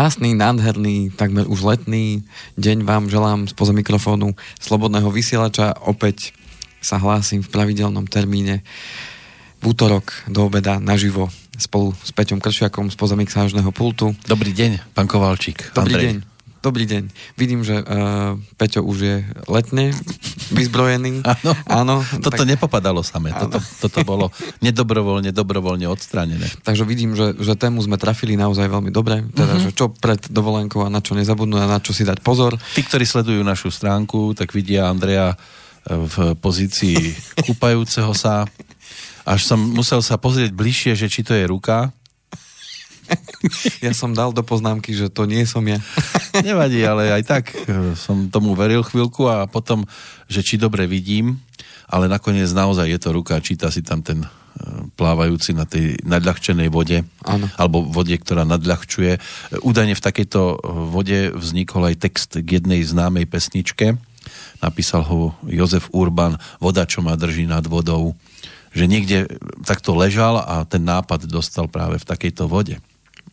Krásny, nádherný, takmer už letný deň vám želám spoza mikrofónu Slobodného vysielača. Opäť sa hlásim v pravidelnom termíne v útorok do obeda naživo spolu s Peťom Kršiakom spoza mixážneho pultu. Dobrý deň, pán Kovalčík. Dobrý Andrej. deň. Dobrý deň. Vidím, že uh, Peťo už je letne vyzbrojený. Áno. Áno toto tak... nepopadalo samé. Toto, toto bolo nedobrovoľne, dobrovoľne odstranené. Takže vidím, že, že tému sme trafili naozaj veľmi dobre. Teda, uh-huh. že čo pred dovolenkou a na čo nezabudnú a na čo si dať pozor. Tí, ktorí sledujú našu stránku, tak vidia Andreja eh, v pozícii kúpajúceho sa. Až som musel sa pozrieť bližšie, že či to je ruka, ja som dal do poznámky, že to nie som ja. Nevadí, ale aj tak e, som tomu veril chvíľku a potom, že či dobre vidím, ale nakoniec naozaj je to ruka, číta si tam ten e, plávajúci na tej nadľahčenej vode, ano. alebo vode, ktorá nadľahčuje. Údajne v takejto e, vode vznikol aj text k jednej známej pesničke. Napísal ho Jozef Urban, Voda, čo ma drží nad vodou. Že niekde takto ležal a ten nápad dostal práve v takejto vode.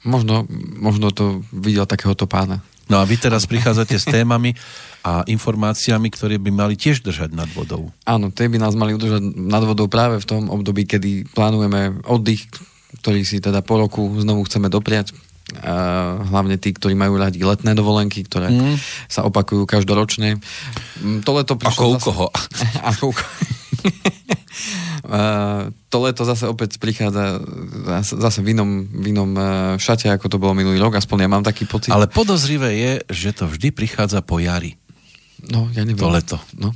Možno, možno to videl takéhoto pána. No a vy teraz prichádzate s témami a informáciami, ktoré by mali tiež držať nad vodou. Áno, tie by nás mali udržať nad vodou práve v tom období, kedy plánujeme oddych, ktorý si teda po roku znovu chceme dopriať. A hlavne tí, ktorí majú radi letné dovolenky, ktoré mm. sa opakujú každoročne. To leto prišlo... Ako u koho? Ako u koho? To leto zase opäť prichádza zase v inom, v inom e, šate, ako to bolo minulý rok, aspoň ja mám taký pocit. Ale podozrivé je, že to vždy prichádza po jari. No, ja neviem. To leto. No.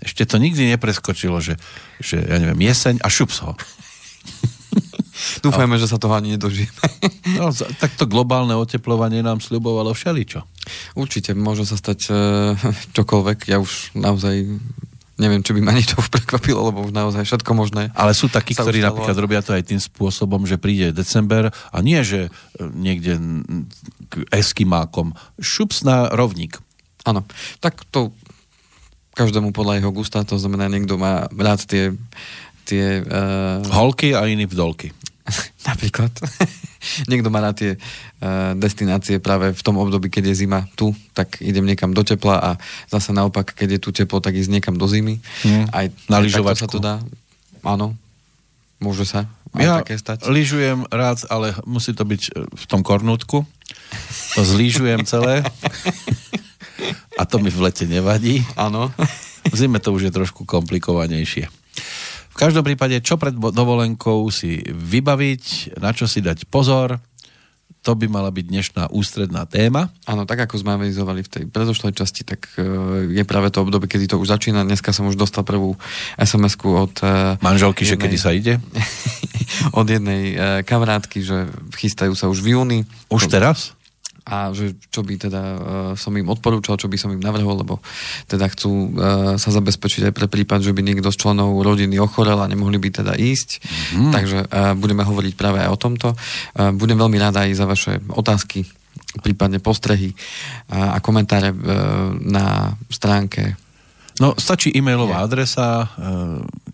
Ešte to nikdy nepreskočilo, že, že ja neviem, jeseň a šups ho. Dúfajme, a... že sa toho ani nedožijeme. no, takto globálne oteplovanie nám sľubovalo všeličo. Určite, môže sa stať e, čokoľvek. Ja už naozaj neviem, či by ma niečo prekvapilo, lebo už naozaj všetko možné. Ale sú takí, ktorí ustalo... napríklad robia to aj tým spôsobom, že príde december a nie, že e, niekde k eskimákom. Šups na rovník. Áno, tak to každému podľa jeho gusta, to znamená, niekto má rád tie... tie uh... Holky a iný vdolky. Napríklad. Niekto má na tie destinácie práve v tom období, keď je zima tu, tak idem niekam do tepla a zase naopak, keď je tu teplo, tak ísť niekam do zimy. Mm. Aj, na lyžovačku. sa to dá. Áno, môže sa aj ja také stať. lyžujem rád, ale musí to byť e, v tom kornútku. To zlížujem celé. A to mi v lete nevadí. Áno. V zime to už je trošku komplikovanejšie. V každom prípade, čo pred dovolenkou si vybaviť, na čo si dať pozor, to by mala byť dnešná ústredná téma. Áno, tak ako sme avizovali v tej predošlej časti, tak uh, je práve to obdobie, kedy to už začína. Dneska som už dostal prvú SMS-ku od... Uh, Manželky, jednej, že kedy sa ide? od jednej uh, kamarátky, že chystajú sa už v júni. Už teraz? A že čo by teda uh, som im odporúčal, čo by som im navrhol, lebo teda chcú uh, sa zabezpečiť aj pre prípad, že by niekto z členov rodiny ochorel a nemohli by teda ísť. Mm. Takže uh, budeme hovoriť práve aj o tomto. Uh, budem veľmi rád aj za vaše otázky, prípadne postrehy uh, a komentáre uh, na stránke No, stačí e-mailová adresa,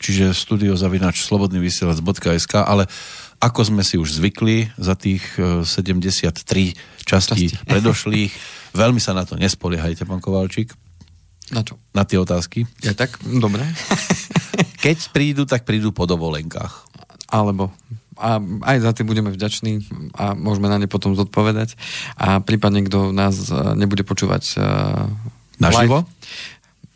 čiže studiozavinač slobodnyvysielac.sk, ale ako sme si už zvykli za tých 73 častí predošlých. Veľmi sa na to nespoliehajte, pán Kovalčík. Na čo? Na tie otázky. Ja tak, dobre. Keď prídu, tak prídu po dovolenkách. Alebo a aj za tým budeme vďační a môžeme na ne potom zodpovedať. A prípadne, kto nás e, nebude počúvať uh, naživo,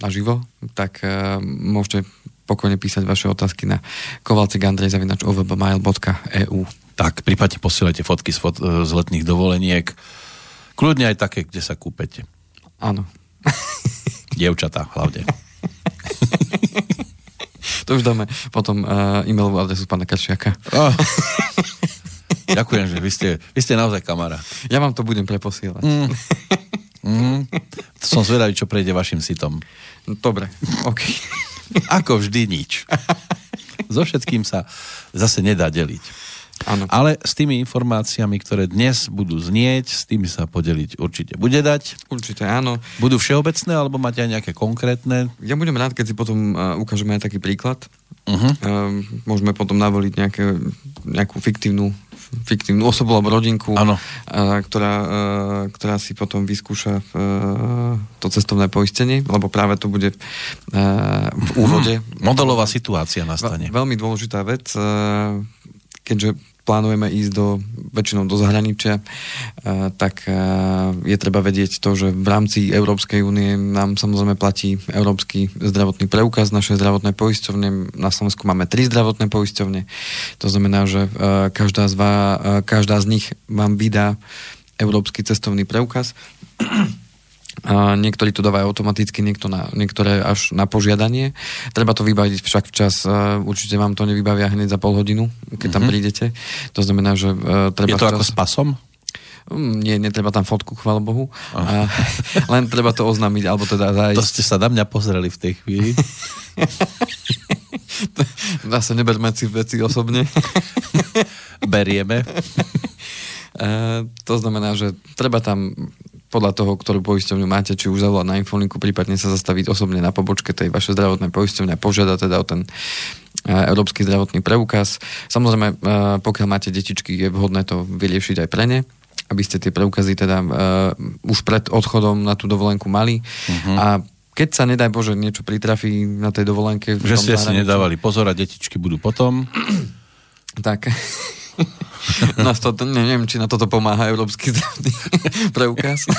naživo, tak uh, môžete pokojne písať vaše otázky na kovalcikandrejzavinač.ovbmail.eu tak prípadne posielajte fotky z, fot- e, z letných dovoleniek. Kľudne aj také, kde sa kúpete. Áno. Dievčatá hlavne. to už dáme potom uh, e-mailovú adresu pána Kačiaka. Oh. Ďakujem, že vy ste, vy ste naozaj kamarát. Ja vám to budem preposielať. Mm. Mm. Som zvedavý, čo prejde vašim sitom. Dobre, OK. Ako vždy nič. So všetkým sa zase nedá deliť. Ano. Ale s tými informáciami, ktoré dnes budú znieť, s tými sa podeliť určite bude dať. Určite áno. Budú všeobecné, alebo máte aj nejaké konkrétne? Ja budem rád, keď si potom uh, ukážeme aj taký príklad. Uh-huh. Uh, môžeme potom navoliť nejaké, nejakú fiktívnu fiktívnu osobu alebo rodinku, Áno. a, ktorá, a, ktorá si potom vyskúša a, to cestovné poistenie, lebo práve to bude a, v úvode. Hmm, modelová situácia nastane. Veľmi dôležitá vec, a, keďže plánujeme ísť do, väčšinou do zahraničia, tak je treba vedieť to, že v rámci Európskej únie nám samozrejme platí Európsky zdravotný preukaz, naše zdravotné poisťovne. Na Slovensku máme tri zdravotné poisťovne. To znamená, že každá z, vás, každá z nich vám vydá Európsky cestovný preukaz. Niektorí to dávajú automaticky, niekto na, niektoré až na požiadanie. Treba to vybaviť však včas. Určite vám to nevybavia hneď za pol hodinu, keď tam mm-hmm. prídete. To znamená, že uh, treba... Je to včas... ako s pasom? Mm, nie, netreba tam fotku, chvála Bohu. A, len treba to oznámiť, alebo teda zájsť. To ste sa na mňa pozreli v tej chvíli. Zase neberme si veci osobne. Berieme. Uh, to znamená, že treba tam podľa toho, ktorú poisťovňu máte, či už zavolať na infolinku, prípadne sa zastaviť osobne na pobočke tej vašej zdravotnej poisťovne a požiadať teda o ten e, Európsky zdravotný preukaz. Samozrejme, e, pokiaľ máte detičky, je vhodné to vyriešiť aj pre ne aby ste tie preukazy teda uh, už pred odchodom na tú dovolenku mali. Uh-huh. A keď sa, nedaj Bože, niečo pritrafí na tej dovolenke... Že ste si nedávali pozor a detičky budú potom. tak Nás to, neviem, či na toto pomáha Európsky zdravotný preukaz.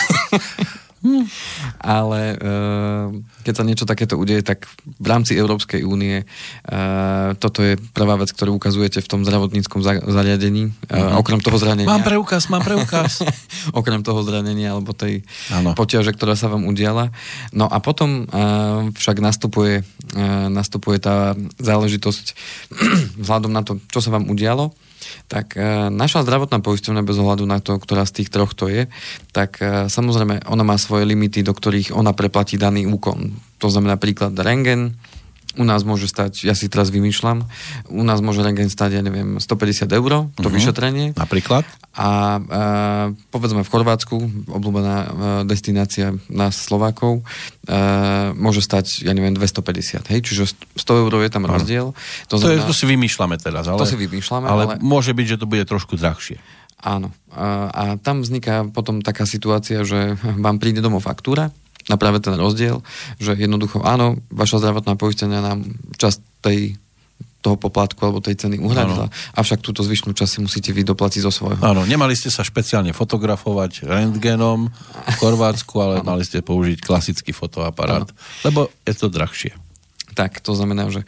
Ale uh, keď sa niečo takéto udeje, tak v rámci Európskej únie uh, toto je prvá vec, ktorú ukazujete v tom zdravotníckom zariadení. Uh, okrem toho zranenia. Mám preukaz, mám preukaz. okrem toho zranenia alebo tej ano. potiaže, ktorá sa vám udiala. No a potom však nastupuje, nastupuje tá záležitosť vzhľadom na to, čo sa vám udialo tak e, naša zdravotná poisťovňa bez ohľadu na to, ktorá z tých troch to je, tak e, samozrejme ona má svoje limity, do ktorých ona preplatí daný úkon. To znamená napríklad rengen, u nás môže stať, ja si teraz vymýšľam, u nás môže rengen stať, ja neviem, 150 eur, to uh-huh. vyšetrenie. Napríklad? A, a povedzme v Chorvátsku, obľúbená e, destinácia nás Slovákov, a, e, môže stať, ja neviem, 250, hej, čiže 100 eur je tam rozdiel. To, znamená, to, je, to si vymýšľame teraz, ale, to si vymýšľame, ale, ale môže byť, že to bude trošku drahšie. Áno. A, a tam vzniká potom taká situácia, že vám príde domov faktúra, na práve ten rozdiel, že jednoducho áno, vaša zdravotná poistenia nám časť tej toho poplatku alebo tej ceny uhradila. Avšak túto zvyšnú časť si musíte vy doplatiť zo svojho. Áno, nemali ste sa špeciálne fotografovať rentgenom v Chorvátsku, ale ano. mali ste použiť klasický fotoaparát, ano. lebo je to drahšie. Tak, to znamená, že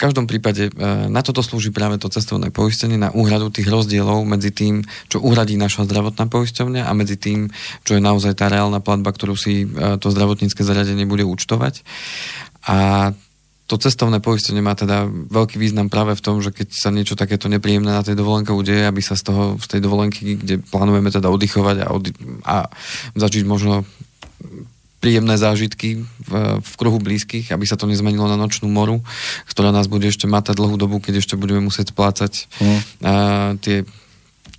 každom prípade e, na toto slúži práve to cestovné poistenie, na úhradu tých rozdielov medzi tým, čo uhradí naša zdravotná poisťovňa a medzi tým, čo je naozaj tá reálna platba, ktorú si e, to zdravotnícke zariadenie bude účtovať. A to cestovné poistenie má teda veľký význam práve v tom, že keď sa niečo takéto nepríjemné na tej dovolenke udeje, aby sa z toho, z tej dovolenky, kde plánujeme teda oddychovať a, oddy- a zažiť možno príjemné zážitky v, v kruhu blízkych, aby sa to nezmenilo na nočnú moru, ktorá nás bude ešte matať dlhú dobu, keď ešte budeme musieť splácať mm. a, tie,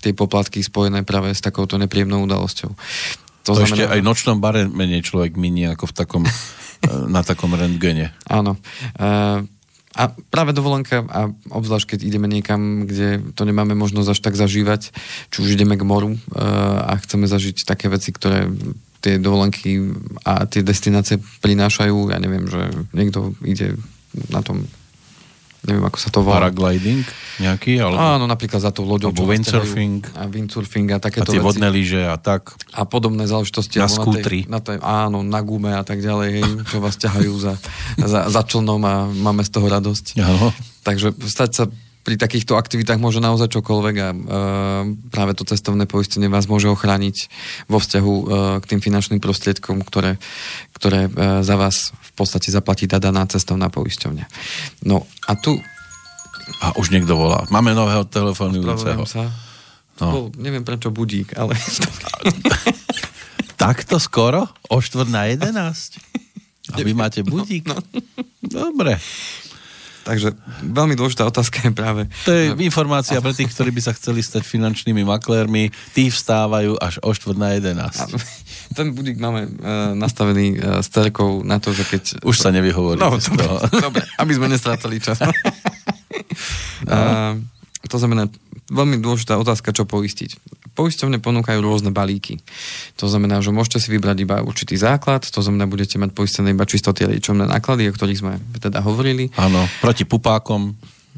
tie poplatky spojené práve s takouto nepríjemnou udalosťou. To, to znamená, ešte aj v nočnom bare menej človek minie ako v takom, na takom rentgene. Áno. A, a práve dovolenka, a obzvlášť keď ideme niekam, kde to nemáme možnosť až tak zažívať, či už ideme k moru a chceme zažiť také veci, ktoré tie dovolenky a tie destinácie prinášajú, ja neviem, že niekto ide na tom neviem, ako sa to volá. Paragliding nejaký? Alebo... Áno, napríklad za tou loďou. Alebo windsurfing. A windsurfing a takéto A tie veci. vodné lyže a tak. A podobné záležitosti. Na skútri. Na tej, áno, na gume a tak ďalej, čo vás ťahajú za, za, za člnom a máme z toho radosť. Aho. Takže stať sa pri takýchto aktivitách môže naozaj čokoľvek a e, práve to cestovné poistenie vás môže ochrániť vo vzťahu e, k tým finančným prostriedkom, ktoré, ktoré e, za vás v podstate zaplatí tá daná cestovná poisťovňa. No a tu... A už niekto volá. Máme nového telefonujúceho. sa. No. Bol, neviem prečo budík, ale... Takto skoro? O štvrt na jedenáct? A vy máte budík? No, no. Dobre. Takže veľmi dôležitá otázka je práve... To je informácia pre tých, ktorí by sa chceli stať finančnými maklérmi. Tí vstávajú až o štvrt na 11. Ten budík máme uh, nastavený uh, s cerkou na to, že keď... Už sa nevyhovorí. No, dobre, dobre, aby sme nestrácali čas. no. uh, to znamená, veľmi dôležitá otázka, čo poistiť. Poisťovne ponúkajú rôzne balíky. To znamená, že môžete si vybrať iba určitý základ, to znamená, budete mať poistené iba čisto tie liečomné náklady, o ktorých sme teda hovorili. Áno, proti pupákom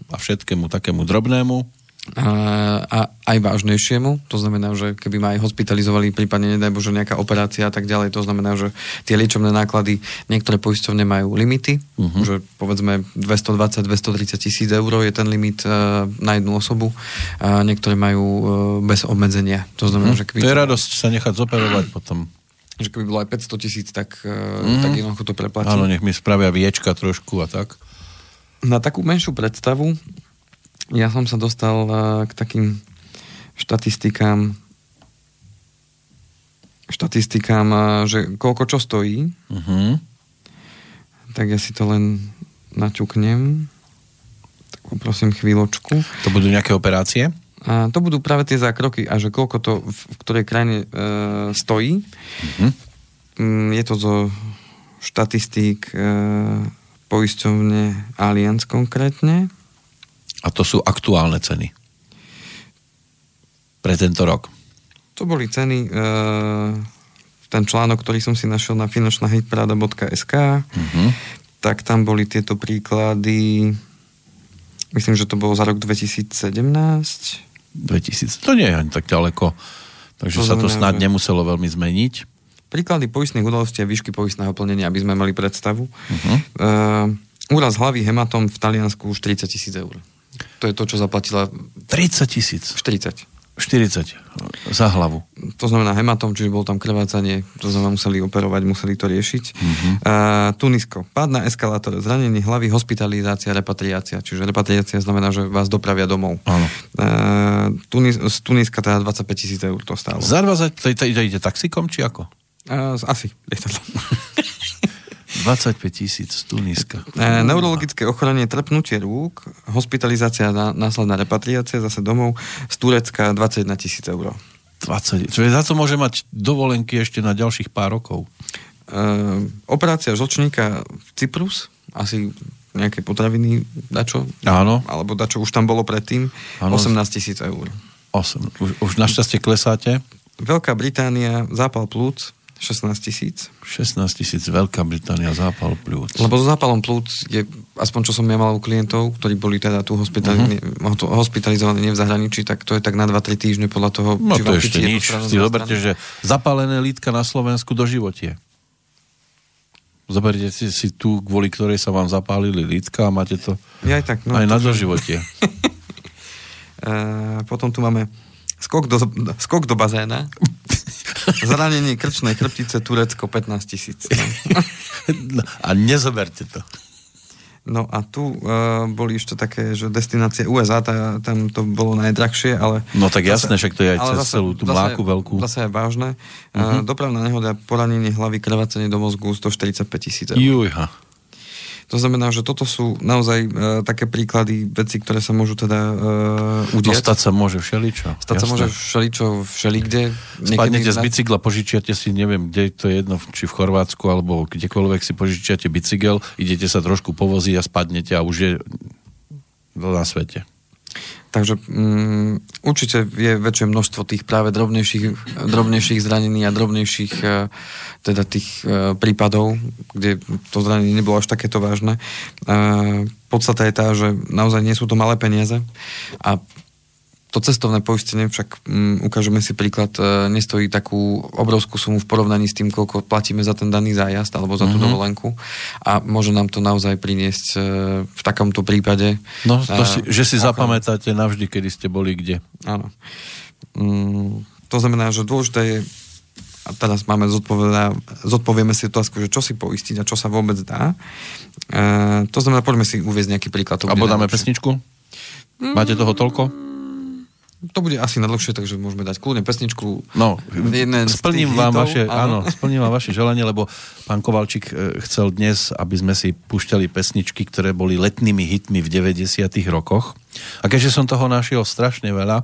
a všetkému takému drobnému a, aj vážnejšiemu. To znamená, že keby ma aj hospitalizovali, prípadne nedaj Bože nejaká operácia a tak ďalej, to znamená, že tie liečebné náklady, niektoré poisťovne majú limity, uh-huh. že povedzme 220-230 tisíc eur je ten limit uh, na jednu osobu a niektoré majú uh, bez obmedzenia. To znamená, uh-huh. že keby... To je radosť sa nechať zoperovať potom že keby bolo aj 500 tisíc, tak, mm. tak jednoducho to preplatí. Áno, nech mi spravia viečka trošku a tak. Na takú menšiu predstavu ja som sa dostal eh, k takým štatistikám, štatistikám, eh, že koľko čo stojí. Uh-huh. Tak ja si to len naťuknem. Tak poprosím chvíľočku. To budú nejaké operácie? A to budú práve tie zákroky a že koľko to v ktorej krajine e, stojí. Uh-huh. Je to zo štatistík e, poisťovne Allianz konkrétne. A to sú aktuálne ceny. Pre tento rok. To boli ceny, e, ten článok, ktorý som si našiel na finančnahitparada.sk, uh-huh. tak tam boli tieto príklady, myslím, že to bolo za rok 2017. 2000, to nie je ani tak ďaleko, takže to sa znamená, to snad že... nemuselo veľmi zmeniť. Príklady poistných udalostí a výšky poistného plnenia, aby sme mali predstavu. Uh-huh. E, úraz hlavy hematom v Taliansku už 30 tisíc eur. To je to, čo zaplatila... 30 tisíc? 40. 40 za hlavu. To znamená hematom, čiže bol tam krvácanie, to znamená museli operovať, museli to riešiť. Uh-huh. Uh, Tunisko, pád na eskalátore, zranenie hlavy, hospitalizácia, repatriácia. Čiže repatriácia znamená, že vás dopravia domov. Áno. Uh, Tunis, z Tuniska teda 25 tisíc eur to stálo. Za 20, to ide, ide taxikom, či ako? Uh, asi. 25 tisíc z Tuniska. E, neurologické ochorenie, trpnutie rúk, hospitalizácia, následná repatriácia zase domov z Turecka 21 tisíc eur. 20. Čiže za to môže mať dovolenky ešte na ďalších pár rokov. E, operácia žlčníka v Cyprus, asi nejaké potraviny, dačo? Áno. Alebo dačo už tam bolo predtým, Áno. 18 tisíc eur. 8. Už, už našťastie klesáte? Veľká Británia, zápal plúc, 16 tisíc. 16 tisíc, Veľká Británia, zápal plúc. Lebo so zápalom plúc je, aspoň čo som ja mal u klientov, ktorí boli teda tu hospitali- uh-huh. hospitalizovaní nie v zahraničí, tak to je tak na 2-3 týždne podľa toho, no, či to ešte nič. Si zoberte, že zapálené lítka na Slovensku do životie. Zoberte si, si tu, kvôli ktorej sa vám zapálili lítka a máte to ja aj, tak, no, aj na doživotie. uh, potom tu máme skok do, skok do bazéna. Zranenie krčnej chrbtice Turecko 15 tisíc. No, a nezoberte to. No a tu uh, boli ešte také, že destinácie USA, tá, tam to bolo najdrahšie, ale... No tak jasné, však to je aj cez zase, celú tú mláku veľkú. Zase je vážne. Uh-huh. Uh, dopravná nehoda, poranenie hlavy, krvácenie do mozgu 145 tisíc eur. Jujha. To znamená, že toto sú naozaj uh, také príklady veci, ktoré sa môžu teda uh, udiať. No stať sa môže všeličo. Stať jasné. sa môže všeličo, všelikde. Spadnete z bicykla, požičiate si, neviem, kde to je jedno, či v Chorvátsku, alebo kdekoľvek si požičiate bicykel, idete sa trošku povoziť a spadnete a už je na svete. Takže um, určite je väčšie množstvo tých práve drobnejších, drobnejších zranení a drobnejších uh, teda tých uh, prípadov, kde to zranenie nebolo až takéto vážne. Uh, podstata je tá, že naozaj nie sú to malé peniaze a to cestovné poistenie však um, ukážeme si príklad, uh, nestojí takú obrovskú sumu v porovnaní s tým, koľko platíme za ten daný zájazd alebo za tú mm-hmm. dovolenku a môže nám to naozaj priniesť uh, v takomto prípade. No, to uh, si, že si ochranu. zapamätáte navždy, kedy ste boli kde. Áno. Um, to znamená, že dôležité je a teraz máme zodpovieme si otázku, že čo si poistiť a čo sa vôbec dá. E, to znamená, poďme si uviezť nejaký príklad. A dáme pesničku? Máte toho toľko? To bude asi na dlhšie, takže môžeme dať kľudne pesničku. No, splním vám, hitov, vaše, áno. áno, splním vám vaše želanie, lebo pán Kovalčík e, chcel dnes, aby sme si pušťali pesničky, ktoré boli letnými hitmi v 90 rokoch. A keďže som toho našiel strašne veľa,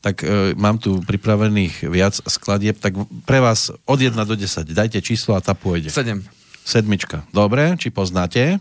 tak e, mám tu pripravených viac skladieb, tak pre vás od 1 do 10 dajte číslo a tá pôjde. 7. Sedmička. Dobre, či poznáte?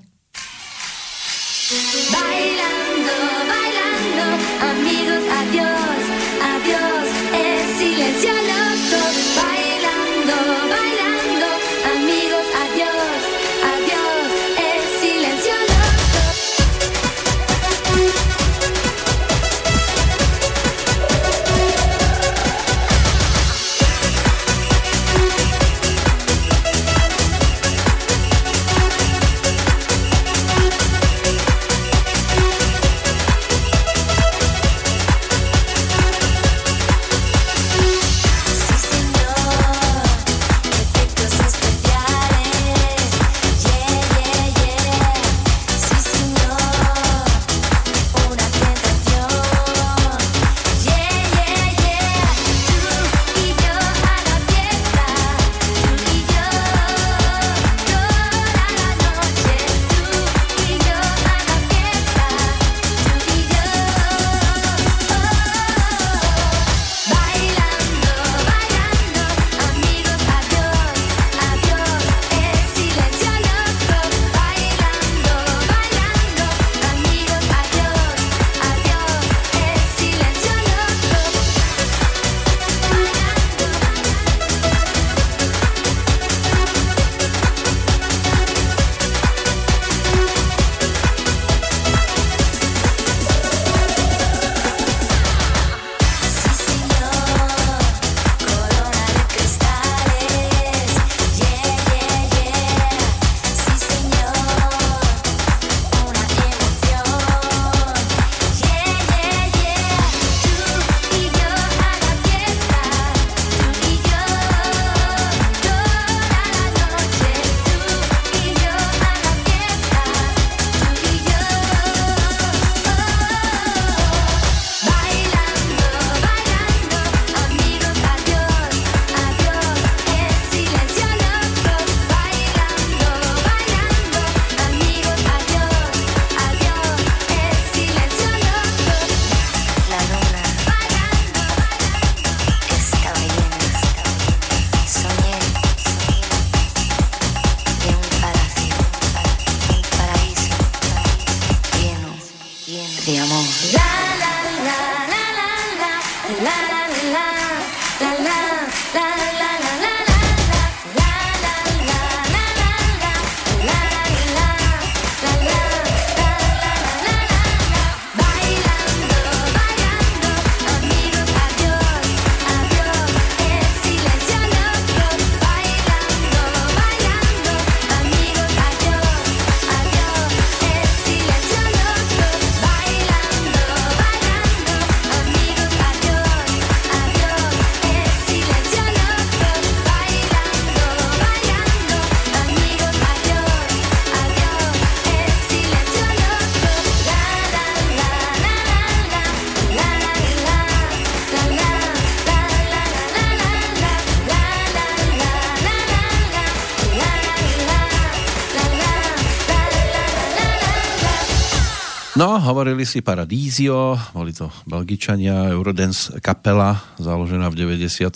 No, hovorili si Paradízio, boli to Belgičania, Eurodance kapela, založená v 94.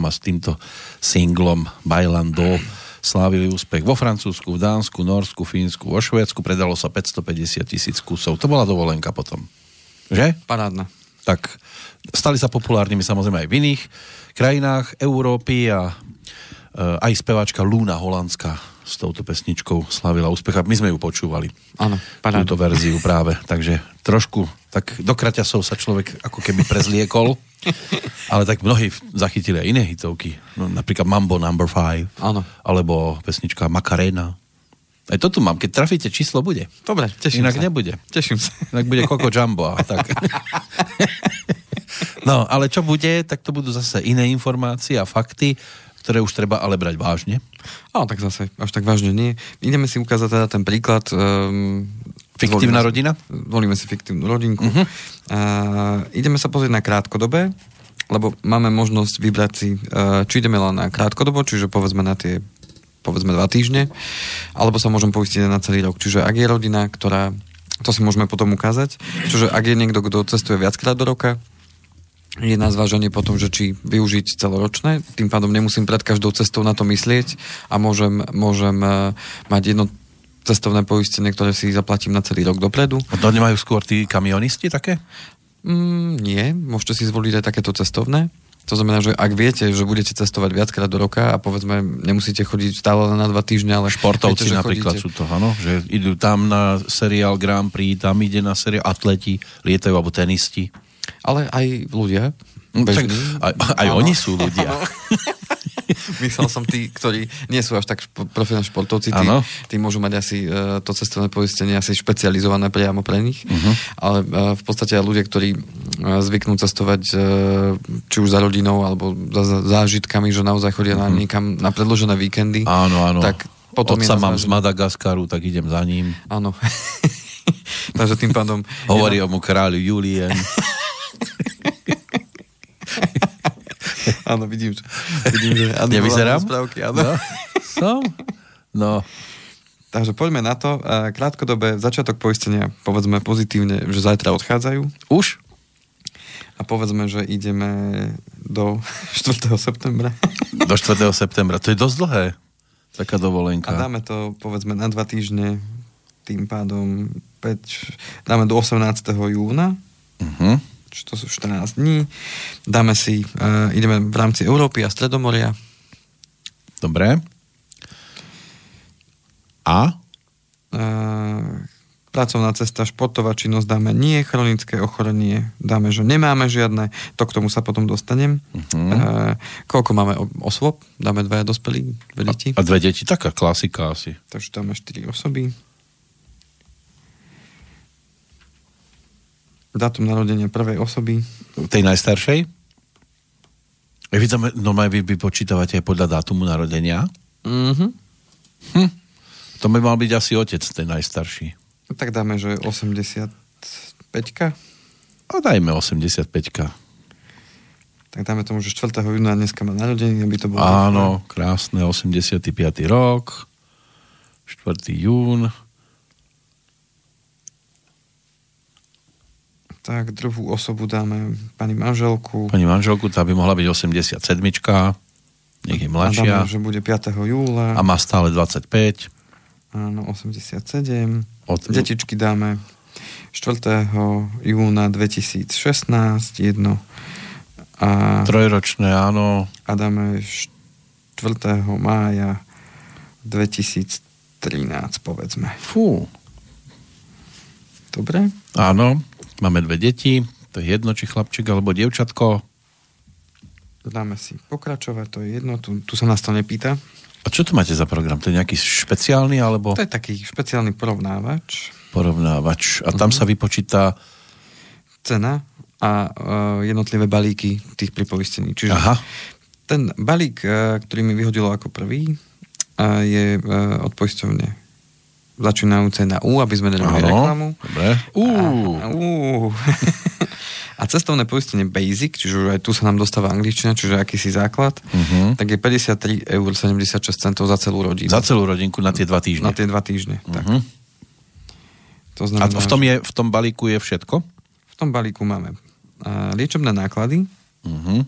a s týmto singlom Bailando slávili úspech vo Francúzsku, v Dánsku, Norsku, Fínsku, vo Švédsku, predalo sa 550 tisíc kusov. To bola dovolenka potom. Že? Parádna. Tak stali sa populárnymi samozrejme aj v iných krajinách Európy a e, aj speváčka Luna holandská s touto pesničkou slavila úspech a my sme ju počúvali. Áno, parádu. Túto verziu práve. Takže trošku, tak do kraťasov sa človek ako keby prezliekol, ale tak mnohí zachytili aj iné hitovky. No, napríklad Mambo Number no. 5. Áno. Alebo pesnička Macarena. Aj to tu mám, keď trafíte číslo, bude. Dobre, teším Inak sa. nebude. Teším sa. Inak bude Coco Jumbo. A tak. no, ale čo bude, tak to budú zase iné informácie a fakty ktoré už treba ale brať vážne? Áno, tak zase, až tak vážne nie. Ideme si ukázať teda ten príklad. Um, Fiktívna volíme, rodina? Volíme si fiktívnu rodinku. Uh-huh. Uh, ideme sa pozrieť na krátkodobé, lebo máme možnosť vybrať si, uh, či ideme len na krátkodobo, čiže povedzme na tie povedzme dva týždne, alebo sa môžem poistiť na celý rok. Čiže ak je rodina, ktorá, to si môžeme potom ukázať, čiže ak je niekto, kto cestuje viackrát do roka, je na zváženie potom, že či využiť celoročné, tým pádom nemusím pred každou cestou na to myslieť a môžem, môžem uh, mať jedno cestovné poistenie, ktoré si zaplatím na celý rok dopredu. A to nemajú skôr tí kamionisti také? Mm, nie, môžete si zvoliť aj takéto cestovné. To znamená, že ak viete, že budete cestovať viackrát do roka a povedzme, nemusíte chodiť stále na dva týždne, ale... Športovci viete, napríklad chodíte... sú to, áno? Že idú tam na seriál Grand Prix, tam ide na seriál atleti, lietajú alebo tenisti. Ale aj ľudia. Mm, bežní. aj, aj oni sú ľudia. Myslel som tí, ktorí nie sú až tak špo, profilní športovci, tí, tí môžu mať asi uh, to cestovné poistenie asi špecializované priamo pre nich, uh-huh. ale uh, v podstate aj ľudia, ktorí uh, zvyknú cestovať uh, či už za rodinou alebo za, za zážitkami, že naozaj chodia uh-huh. na mhm. niekam na predložené víkendy. Áno, áno. Tak potom Otca mám z Madagaskaru, tak idem za ním. Áno. Takže tým pádom... Hovorí o mu kráľu Julien. áno, vidím, že... Vidím, že Nevyzerám? Správky, áno. No, som? No. Takže poďme na to. Krátkodobé začiatok poistenia, povedzme pozitívne, že zajtra odchádzajú. Už? A povedzme, že ideme do 4. septembra. Do 4. septembra. To je dosť dlhé. Taká dovolenka. A dáme to, povedzme, na dva týždne, tým pádom 5, dáme do 18. júna. Uh-huh čo to sú 14 dní. Dáme si, uh, ideme v rámci Európy a Stredomoria. Dobre. A? Uh, pracovná cesta, športová činnosť dáme nie, chronické ochorenie dáme, že nemáme žiadne, to k tomu sa potom dostanem. Uh-huh. Uh, koľko máme osôb? Dáme dve dospelí, dve deti. A, a dve deti, taká klasika asi. Takže dáme štyri osoby. Dátum narodenia prvej osoby. Tej najstaršej? Vy tam normálne vy vypočítavate aj podľa dátumu narodenia? Mhm. Hm. To by mal byť asi otec, ten najstarší. Tak dáme, že 85 A dajme 85 Tak dáme tomu, že 4. júna dneska má narodenie, aby to bolo... Áno, krásne, 85. rok, 4. jún. Tak druhú osobu dáme pani manželku. Pani manželku, tá by mohla byť 87 nech je mladšia. A dáme, že bude 5. júla. A má stále 25. Áno, 87. Od... Detičky dáme 4. júna 2016, jedno. A... Trojročné, áno. A dáme 4. mája 2013, povedzme. Fú. Dobre? Áno. Máme dve deti, to je jedno, či chlapček alebo dievčatko. Dáme si pokračovať, to je jedno, tu, tu sa nás to nepýta. A čo to máte za program? To je nejaký špeciálny alebo... To je taký špeciálny porovnávač. Porovnávač. A tam uh-huh. sa vypočíta... Cena a uh, jednotlivé balíky tých pripoistení. Čiže Aha. ten balík, uh, ktorý mi vyhodilo ako prvý, uh, je uh, od poisťovne začínajúce na U, aby sme nemali reklamu. Dobre. U. A, uh. a cestovné poistenie Basic, čiže aj tu sa nám dostáva angličtina, čiže akýsi základ, uh-huh. tak je 53 eur 76 centov za celú rodinu. Za celú rodinku na tie dva týždne. Na tie dva týždne, uh-huh. tak. To A v tom, je, v tom balíku je všetko? V tom balíku máme uh, liečebné náklady, Uh-huh.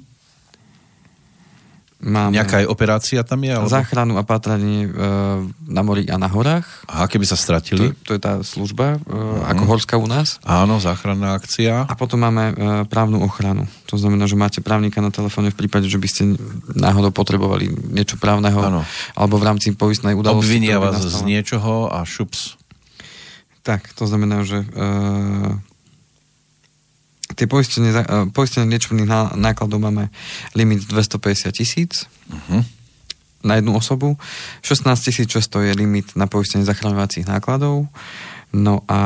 Máme Nejaká aj operácia tam je? Alebo... záchranu a pátranie uh, na mori a na horách. Aha, keby sa To, stratili? to je tá služba, uh, ako horská u nás. Áno, záchranná akcia. A potom máme uh, právnu ochranu. To znamená, že máte právnika na telefóne v prípade, že by ste náhodou potrebovali niečo právneho Áno. alebo v rámci poistnej udalosti. Obvinia vás z nastala. niečoho a šups. Tak, to znamená, že uh, tie poistenie, uh, poistenie liečebných ná- nákladov máme limit 250 tisíc Uh-huh. na jednu osobu. 16 600 je limit na poistenie zachraňovacích nákladov. No a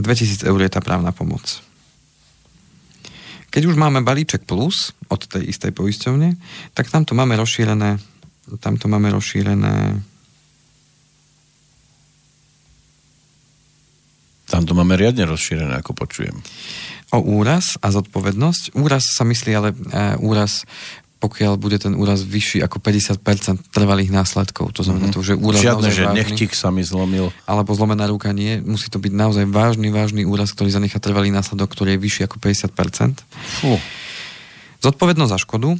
2000 eur je tá právna pomoc. Keď už máme balíček plus od tej istej poisťovne, tak tamto máme rozšírené tamto máme rozšírené Tam to máme riadne rozšírené, ako počujem. o úraz a zodpovednosť. Úraz sa myslí, ale e, úraz pokiaľ bude ten úraz vyšší ako 50% trvalých následkov. To znamená to, že úraz Žiadne, že vážny, nechtik sa mi zlomil. alebo zlomená ruka nie. Musí to byť naozaj vážny, vážny úraz, ktorý zanechá trvalý následok, ktorý je vyšší ako 50%. Fú. Zodpovednosť za škodu. E,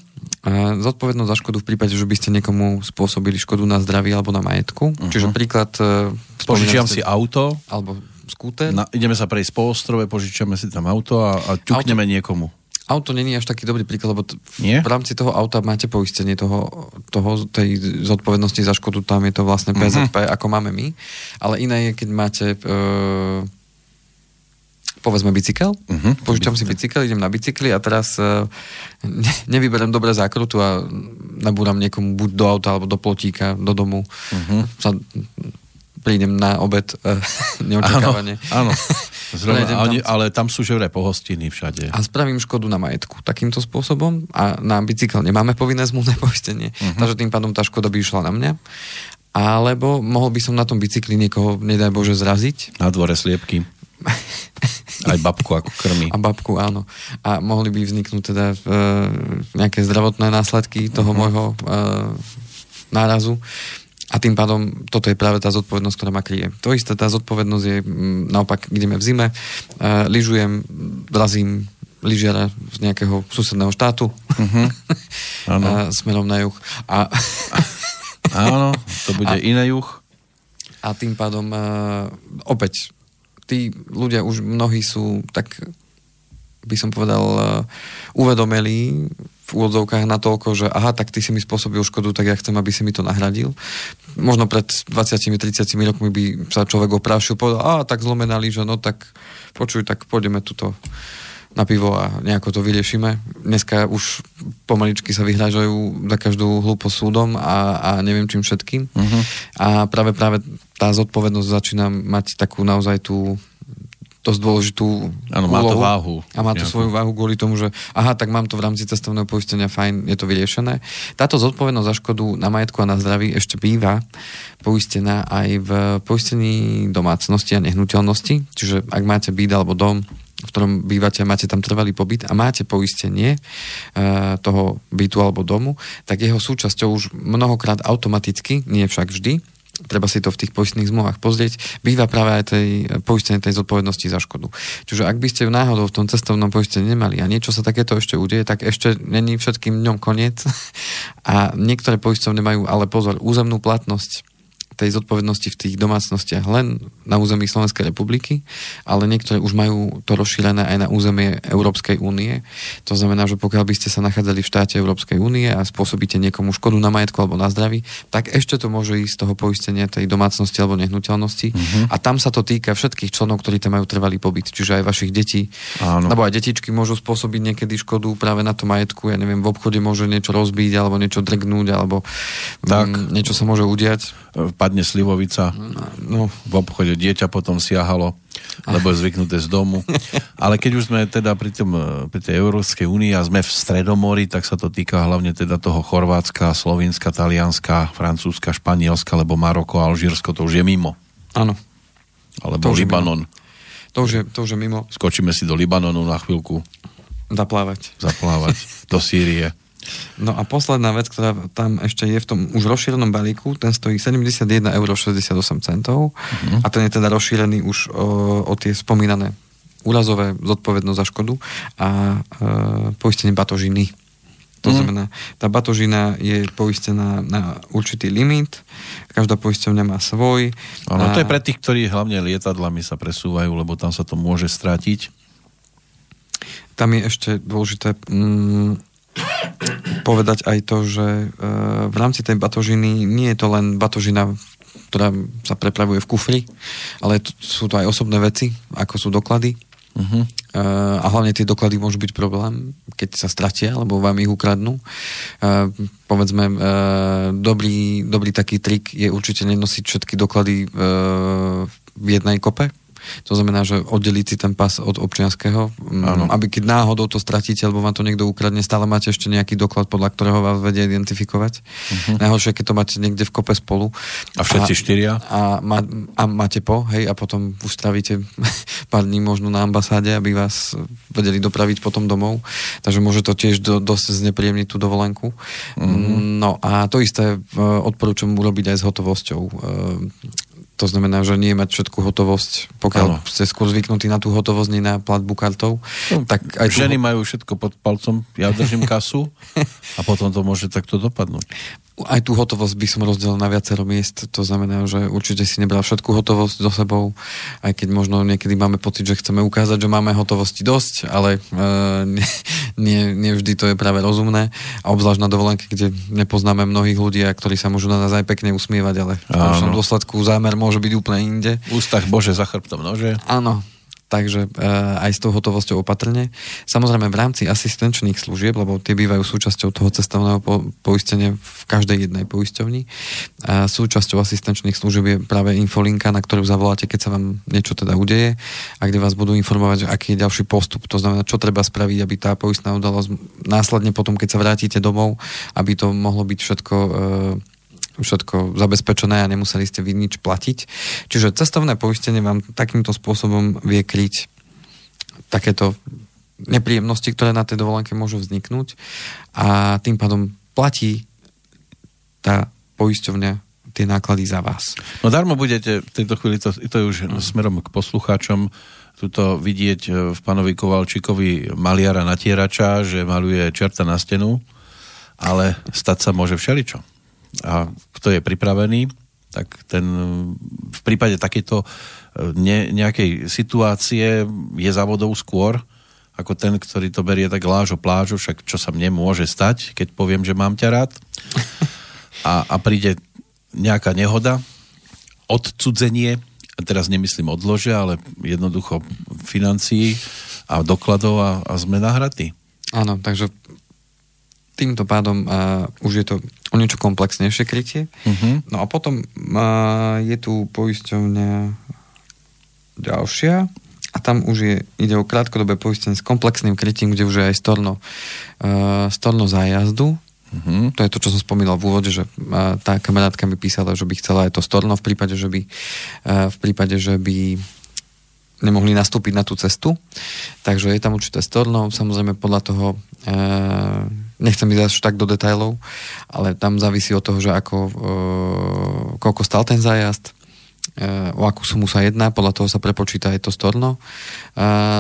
Zodpovednosť za škodu v prípade, že by ste niekomu spôsobili škodu na zdraví alebo na majetku. Uh-huh. Čiže príklad... e, Požičiam si auto, Alebo skúter. na, ideme sa prejsť po ostrove, požičiame si tam auto a, a ťukneme niekomu. Auto není až taký dobrý príklad, lebo t- Nie? v rámci toho auta máte poistenie toho, toho, tej zodpovednosti za škodu, tam je to vlastne PZP, Mhm. uh-huh. ako máme my. Ale iné je, keď máte e, povedzme bicykel, Mhm. požičam si bicykel, idem na bicykli a teraz e, ne, nevyberem dobre zákrutu a nabúram niekomu buď do auta alebo do plotíka, do domu. Mhm. Sa, prídem na obed e, neočakávane. Áno, áno. Zrovna, Prejdem ale, tam. ale tam sú že vraj pohostiny všade. a spravím škodu na majetku takýmto spôsobom a na bicykel nemáme povinné zmluvné poistenie, uh-huh. takže tým pádom tá škoda by išla na mňa. Alebo mohol by som na tom bicykli niekoho, nedaj Bože, zraziť Na dvore sliepky. Aj babku ako krmi. a babku, áno. A mohli by vzniknúť teda e, nejaké zdravotné následky toho uh-huh. môjho e, nárazu. A tým pádom toto je práve tá zodpovednosť, ktorá ma kryje. To isté, tá zodpovednosť je mm, naopak, ideme v zime, e, lyžujem, vrazím lyžiara z nejakého susedného štátu Mhm. Áno. a smerom na juh. A, Áno, to bude A- iné juh. a tým pádom e, opäť tí ľudia už mnohí sú tak by som povedal uh, uvedomelí v úvodzovkách na toľko, že aha, tak ty si mi spôsobil škodu, tak ja chcem, aby si mi to nahradil. Možno pred 20-30 rokmi by sa človek oprášil, povedal, a tak zlomená líža, no tak počuj, tak pôjdeme tuto na pivo a nejako to vyriešime. Dneska už pomaličky sa vyhrážajú za každú hlúpo súdom a, a neviem čím všetkým. Mhm. A práve práve tá zodpovednosť začína mať takú naozaj tú dosť dôležitú Áno, má to váhu. A má to Nejakú. svoju váhu kvôli tomu, že aha, tak mám to v rámci cestovného poistenia, fajn, je to vyriešené. Táto zodpovednosť za škodu na majetku a na zdraví ešte býva poistená aj v poistení domácnosti a nehnuteľnosti. Čiže ak máte byt alebo dom, v ktorom bývate, máte tam trvalý pobyt a máte poistenie e, toho bytu alebo domu, tak jeho súčasťou už mnohokrát automaticky, nie však vždy, treba si to v tých poistných zmluvách pozrieť, býva práve aj tej poistenie tej zodpovednosti za škodu. Čiže ak by ste náhodou v tom cestovnom poistení nemali a niečo sa takéto ešte udeje, tak ešte není všetkým dňom koniec. A niektoré poisťovne majú, ale pozor, územnú platnosť tej zodpovednosti v tých domácnostiach len na území Slovenskej republiky, ale niektoré už majú to rozšírené aj na územie Európskej únie. To znamená, že pokiaľ by ste sa nachádzali v štáte Európskej únie a spôsobíte niekomu škodu na majetku alebo na zdraví, tak ešte to môže ísť z toho poistenia tej domácnosti alebo nehnuteľnosti. Uh-huh. A tam sa to týka všetkých členov, ktorí tam majú trvalý pobyt, čiže aj vašich detí. Áno. Lebo aj detičky môžu spôsobiť niekedy škodu práve na tom majetku. Ja neviem, v obchode môže niečo rozbiť alebo niečo drgnúť alebo Tak. mm, niečo sa môže udiať. Padne slivovica, No, v obchode dieťa potom siahalo, lebo je zvyknuté z domu. Ale keď už sme teda pri, tom, eh, pri tej Európskej únii a sme v Stredomori, tak sa to týka hlavne teda toho Chorvátska, Slovinska, Talianska, Francúzska, Španielska, lebo Maroko a Alžírsko to už je mimo. áno. Alebo To Libanon. To už je, to už je mimo Skočíme si do Libanonu na chvíľku zaplávať. zaplávať, do Sýrie. No a posledná vec, ktorá tam ešte je v tom už rozšírenom balíku, ten stojí 71,68 eur uh-huh. a ten je teda rozšírený už o, o tie spomínané úrazové zodpovednosť za škodu a e, poistenie batožiny. To mm. znamená, tá batožina je poistená na určitý limit, každá poisťovňa má svoj. Áno, a... to je pre tých, ktorí hlavne lietadlami sa presúvajú, lebo tam sa to môže stratiť. Tam je ešte dôležité mm, povedať aj to, že e, v rámci tej batožiny nie je to len batožina, ktorá sa prepravuje v kufri, ale sú to aj osobné veci, ako sú doklady Uh-huh. Uh, a hlavne tie doklady môžu byť problém, keď sa stratia, alebo vám ich ukradnú. Uh, povedzme, dobrý, dobrý taký trik je určite nenosiť všetky doklady v jednej kope, to znamená, že oddeliť si ten pas od občianského, ano. aby keď náhodou to stratíte, alebo vám to niekto ukradne, stále máte ešte nejaký doklad, podľa ktorého vás vedie identifikovať. Uh-huh. Najhoršie, keď to máte niekde v kope spolu. A všetci a, štyria? A, má, a máte po, hej, a potom už stravíte pár dní možno na ambasáde, aby vás vedeli dopraviť potom domov. Takže môže to tiež do, dosť znepríjemniť tú dovolenku. Uh-huh. No a to isté e, odporúčam urobiť aj s hotovosťou e, to znamená, že nie mať všetku hotovosť, pokiaľ ano. ste skôr zvyknutí na tú hotovosť, nie na platbu kartou. No, tak aj ženy tu... majú všetko pod palcom, ja držím kasu a potom to môže takto dopadnúť aj tú hotovosť by som rozdelil na viacero miest, to znamená, že určite si nebral všetku hotovosť so sebou, aj keď možno niekedy máme pocit, že chceme ukázať, že máme hotovosti dosť, ale e, nie, nie vždy to je práve rozumné a obzvlášť na dovolenke, kde nepoznáme mnohých ľudí, ktorí sa môžu na nás aj pekne usmievať, ale v konečnom dôsledku zámer môže byť úplne inde. V ústach Bože za chrbtom nože. Áno, takže e, aj s tou hotovosťou opatrne. Samozrejme v rámci asistenčných služieb, lebo tie bývajú súčasťou toho cestovného po, poistenia v každej jednej poisťovni. E, súčasťou asistenčných služieb je práve infolinka, na ktorú zavoláte, keď sa vám niečo teda udeje a kde vás budú informovať, aký je ďalší postup. To znamená, čo treba spraviť, aby tá poistná udalosť následne potom, keď sa vrátite domov, aby to mohlo byť všetko e, všetko zabezpečené a nemuseli ste vy nič platiť. Čiže cestovné poistenie vám takýmto spôsobom vie kryť takéto nepríjemnosti, ktoré na tej dovolenke môžu vzniknúť a tým pádom platí tá poisťovňa tie náklady za vás. No darmo budete v tejto chvíli, to, to je už mm. smerom k poslucháčom, tuto vidieť e, v pánovi Kovalčíkovi maliara natierača, že maluje čerta na stenu, ale stať sa môže všeličo a kto je pripravený, tak ten v prípade takejto e, ne, nejakej situácie je závodou skôr ako ten, ktorý to berie tak lážo plážo, však čo sa mne môže stať, keď poviem, že mám ťa rád. A, a príde nejaká nehoda, odcudzenie, teraz nemyslím odlože, ale jednoducho financií a dokladov a, a sme nahratí. Áno, takže týmto pádom uh, už je to o niečo komplexnejšie krytie. Uh-huh. No a potom uh, je tu poisťovňa ďalšia a tam už je, ide o krátkodobé poistenie s komplexným krytím, kde už je aj storno, uh, storno zájazdu. Uh-huh. To je to, čo som spomínal v úvode, že uh, tá kamarátka mi písala, že by chcela aj to storno v prípade, že by, uh, v prípade, že by nemohli nastúpiť na tú cestu. Takže je tam určité storno, samozrejme podľa toho e, nechcem ísť až tak do detajlov, ale tam závisí od toho, že ako, e, koľko stal ten zájazd, e, o akú sumu sa jedná, podľa toho sa prepočíta aj to storno e,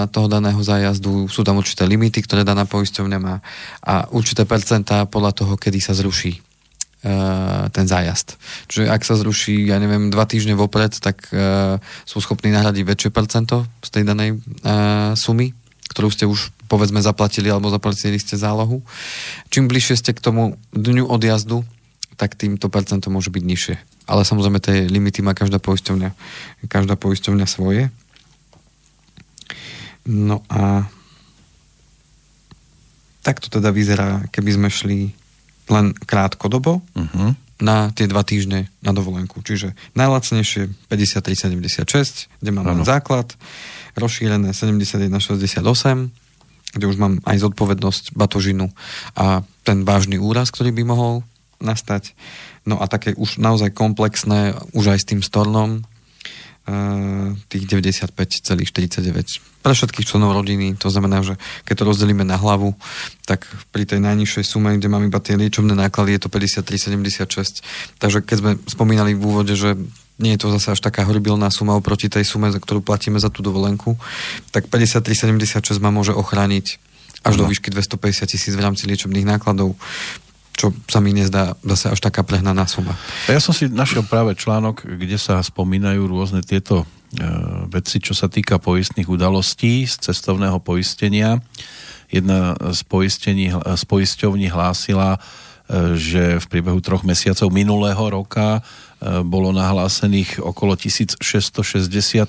toho daného zájazdu, sú tam určité limity, ktoré daná poisťovňa má a určité percentá podľa toho, kedy sa zruší Eh, ten zájazd. Čiže ak sa zruší, ja neviem, dva týždne vopred, tak uh, sú schopní nahradiť väčšie percento z tej danej uh, sumy, ktorú ste už povedzme zaplatili alebo zaplatili ste zálohu. Čím bližšie ste k tomu dňu odjazdu, tak týmto percento môže byť nižšie. Ale samozrejme tie limity má každá poisťovňa, každá poisťovňa svoje. No a takto teda vyzerá, keby sme šli len krátkodobo uh-huh. na tie dva týždne na dovolenku. Čiže najlacnejšie 53,76, kde mám len základ, rozšírené 71,68, kde už mám aj zodpovednosť batožinu a ten vážny úraz, ktorý by mohol nastať. No a také už naozaj komplexné, už aj s tým stornom, tých 95,49 pre všetkých členov rodiny. To znamená, že keď to rozdelíme na hlavu, tak pri tej najnižšej sume, kde mám iba tie liečobné náklady, je to 53,76. Takže keď sme spomínali v úvode, že nie je to zase až taká horibilná suma oproti tej sume, za ktorú platíme za tú dovolenku, tak 53,76 ma môže ochrániť až no. do výšky 250 tisíc v rámci liečebných nákladov čo sa mi nezdá zase až taká prehnaná suma. Ja som si našiel práve článok, kde sa spomínajú rôzne tieto e, veci, čo sa týka poistných udalostí z cestovného poistenia. Jedna z, poistení, z poisťovní hlásila, e, že v priebehu troch mesiacov minulého roka bolo nahlásených okolo 1660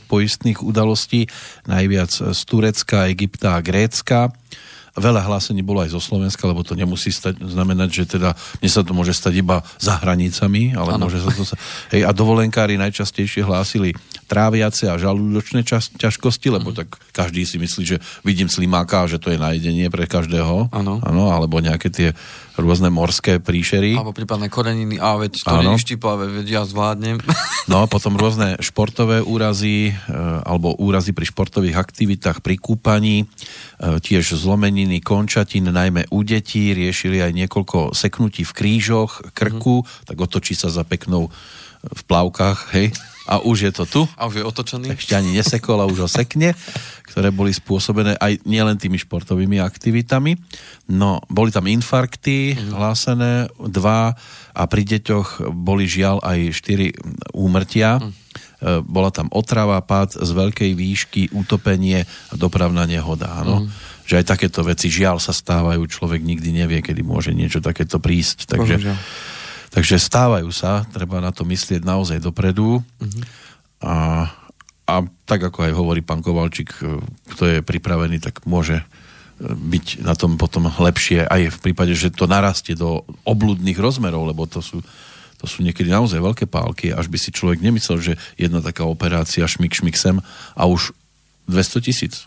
poistných udalostí, najviac z Turecka, Egypta a Grécka Veľa hlásení bolo aj zo Slovenska, lebo to nemusí stať, znamenať, že teda mne sa to môže stať iba za hranicami, ale ano. môže sa to... Hej, a dovolenkári najčastejšie hlásili tráviace a žalúdočné čas, ťažkosti, lebo mm. tak každý si myslí, že vidím slimáka, že to je najedenie pre každého. Áno. alebo nejaké tie rôzne morské príšery. Alebo prípadne koreniny, a veď to nie štiplavé, veď ja zvládnem. No, potom rôzne športové úrazy, e, alebo úrazy pri športových aktivitách, pri kúpaní, e, tiež zlomeniny končatín, najmä u detí, riešili aj niekoľko seknutí v krížoch, krku, mm. tak otočí sa za peknou v plavkách, hej, a už je to tu. A už je otočený. Ešte ani nesekol a už ho sekne, ktoré boli spôsobené aj nielen tými športovými aktivitami. No, boli tam infarkty mm. hlásené, dva a pri deťoch boli žiaľ aj štyri úmrtia. Mm. Bola tam otrava, pád z veľkej výšky, utopenie a dopravná nehoda. Áno. Mm. Že aj takéto veci žiaľ sa stávajú, človek nikdy nevie, kedy môže niečo takéto prísť. Takže Bohužiaľ Takže stávajú sa, treba na to myslieť naozaj dopredu. Mm-hmm. A, a tak ako aj hovorí pán Kovalčík, e, kto je pripravený, tak môže e, byť na tom potom lepšie aj v prípade, že to narastie do obludných rozmerov, lebo to sú, to sú niekedy naozaj veľké pálky, až by si človek nemyslel, že jedna taká operácia šmik šmik sem a už 200 tisíc.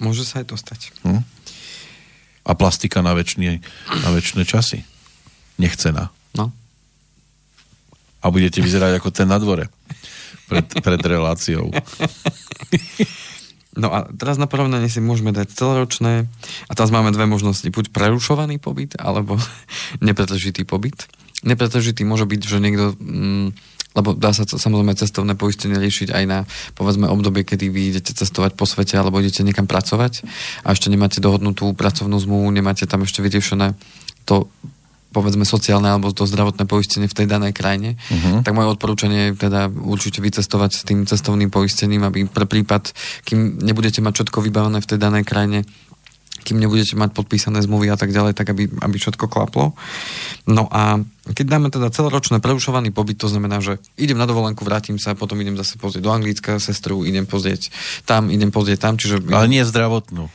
Môže sa aj dostať. Hm? A plastika na väčšie, na časy. Nechcená. No a budete vyzerať ako ten na dvore pred, pred reláciou. No a teraz na porovnanie si môžeme dať celoročné a teraz máme dve možnosti. Buď prerušovaný pobyt, alebo nepretržitý pobyt. Nepretržitý môže byť, že niekto... Mm, lebo dá sa samozrejme cestovné poistenie riešiť aj na povedzme obdobie, kedy vy idete cestovať po svete alebo idete niekam pracovať a ešte nemáte dohodnutú pracovnú zmluvu, nemáte tam ešte vyriešené to povedzme sociálne alebo to zdravotné poistenie v tej danej krajine, uh-huh. tak moje odporúčanie je teda určite vycestovať s tým cestovným poistením, aby pre prípad, kým nebudete mať všetko vybavené v tej danej krajine, kým nebudete mať podpísané zmluvy a tak ďalej, tak aby, aby všetko klaplo. No a keď dáme teda celoročné prerušovaný pobyt, to znamená, že idem na dovolenku, vrátim sa, potom idem zase pozrieť do Anglicka sestru, idem pozrieť tam, idem pozrieť tam, čiže... Ale nie zdravotnú.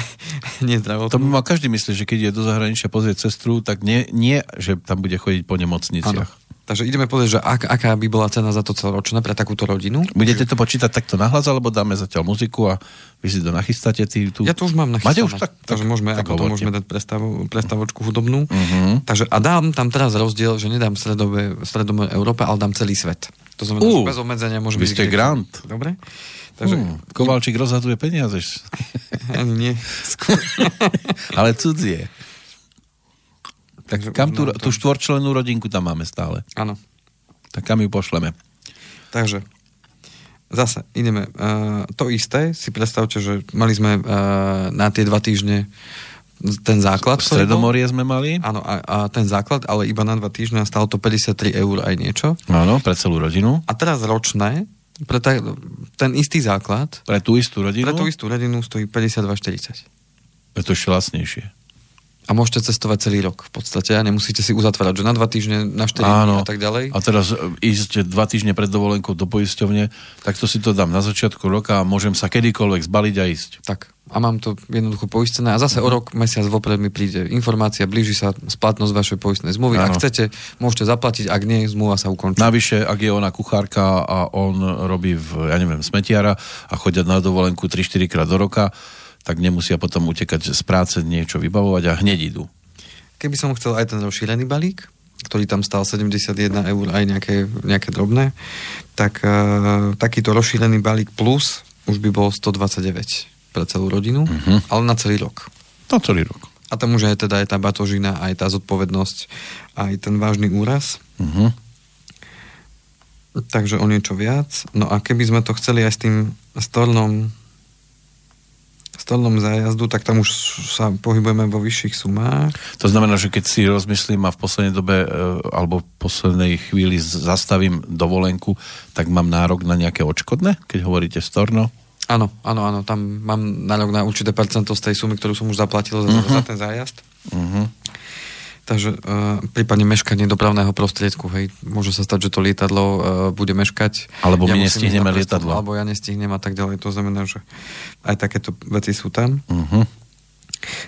nie zdravotnú. To by mal každý myslieť, že keď je do zahraničia pozrieť sestru, tak nie, nie že tam bude chodiť po nemocniciach. Ano. Takže ideme pozrieť, že ak, aká by bola cena za to celoročné pre takúto rodinu. Budete to počítať takto nahlas, alebo dáme zatiaľ muziku a vy si to nachystáte? Ty, tu... Ja to už mám nachystané. Máte už tak? Takže môžeme, tak to môžeme dať prestavo, prestavočku hudobnú. Uh-huh. Takže a dám tam teraz rozdiel, že nedám stredové, stredové Európe, ale dám celý svet. To znamená, uh, že bez obmedzenia môžeme... Vy ste grant. Dobre. Takže... Hmm, Kovalčík rozhaduje peniaze. Ani nie. Ale cudzie. Tak kam tú, tú štvorčlenú rodinku tam máme stále? Áno. Tak kam ju pošleme? Takže, zase ideme. Uh, to isté, si predstavte, že mali sme uh, na tie dva týždne ten základ. V Stredomorie sme mali. Áno, a, a ten základ, ale iba na dva týždne a stalo to 53 eur aj niečo. Áno, pre celú rodinu. A teraz ročné pre ta, ten istý základ. Pre tú istú rodinu? Pre tú istú rodinu stojí 52,40. Je to ešte lacnejšie. A môžete cestovať celý rok v podstate a nemusíte si uzatvárať, že na dva týždne, na 4 dní a tak ďalej. A teraz e, ísť dva týždne pred dovolenkou do poisťovne, tak to si to dám na začiatku roka a môžem sa kedykoľvek zbaliť a ísť. Tak. A mám to jednoducho poistené a zase uh-huh. o rok, mesiac vopred mi príde informácia, blíži sa splatnosť vašej poistnej zmluvy. Ano. Ak chcete, môžete zaplatiť, ak nie, zmluva sa ukončí. Navyše, ak je ona kuchárka a on robí v, ja neviem, smetiara a chodia na dovolenku 3-4 krát do roka, tak nemusia potom utekať z práce niečo vybavovať a hneď idú. Keby som chcel aj ten rozšírený balík, ktorý tam stal 71 eur aj nejaké, nejaké drobné, tak uh, takýto rozšírený balík plus už by bol 129 pre celú rodinu, uh-huh. ale na celý rok. Na celý rok. A tam už je teda aj tá batožina, aj tá zodpovednosť, aj ten vážny úraz. Uh-huh. Takže o niečo viac. No a keby sme to chceli aj s tým stornom stolnom zájazdu, tak tam už sa pohybujeme vo vyšších sumách. To znamená, že keď si rozmyslím a v poslednej dobe e, alebo v poslednej chvíli zastavím dovolenku, tak mám nárok na nejaké odškodné, keď hovoríte storno? Áno, áno, áno, tam mám nárok na určité percento z tej sumy, ktorú som už zaplatil uh-huh. za, za ten zájazd. Uh-huh. Takže uh, prípadne meškanie dopravného prostriedku, hej, môže sa stať, že to lietadlo uh, bude meškať. Alebo ja my nestihneme lietadlo. Alebo ja nestihnem a tak ďalej. To znamená, že aj takéto veci sú tam. Uh-huh.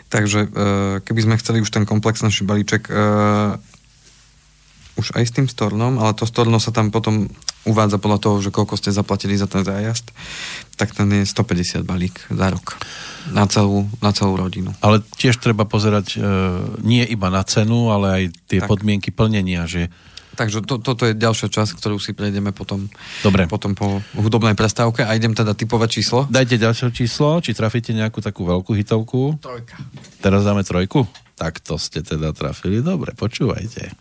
Takže uh, keby sme chceli už ten komplexnejší balíček uh, už aj s tým stornom, ale to storno sa tam potom uvádza podľa toho, že koľko ste zaplatili za ten zájazd, tak ten je 150 balík za rok na celú, na celú rodinu. Ale tiež treba pozerať e, nie iba na cenu, ale aj tie tak. podmienky plnenia, že Takže to, toto je ďalšia časť, ktorú si prejdeme potom, Dobre. potom po hudobnej prestávke a idem teda typovať číslo. Dajte ďalšie číslo, či trafíte nejakú takú veľkú hitovku. Trojka. Teraz dáme trojku? Tak to ste teda trafili. Dobre, počúvajte.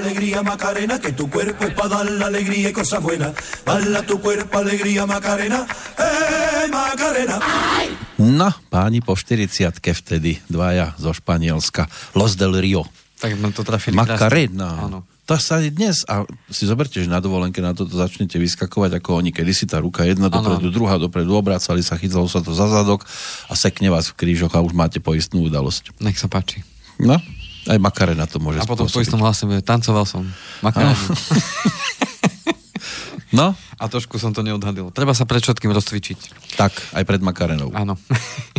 Alegría Macarena, que tu cuerpo es para dar la alegría y cosas buenas. Bala tu cuerpo alegría Macarena, eh Macarena. No, páni po 40 vtedy, dvaja zo Španielska, Los del Rio. Tak sme to trafili. Macarena. Áno. To sa aj dnes, a si zoberte, že na dovolenke na toto začnete vyskakovať, ako oni kedysi tá ruka jedna dopredu, druhá dopredu, obrácali sa, chytalo sa to za zadok a sekne vás v krížoch a už máte poistnú udalosť. Nech sa páči. No, aj Makarena to môže A potom po spôsobiť. istom hlase bude, tancoval som. Makaroni. No, A trošku som to neodhadil. Treba sa pred všetkým rozcvičiť. tak, aj pred Makarenou. Áno.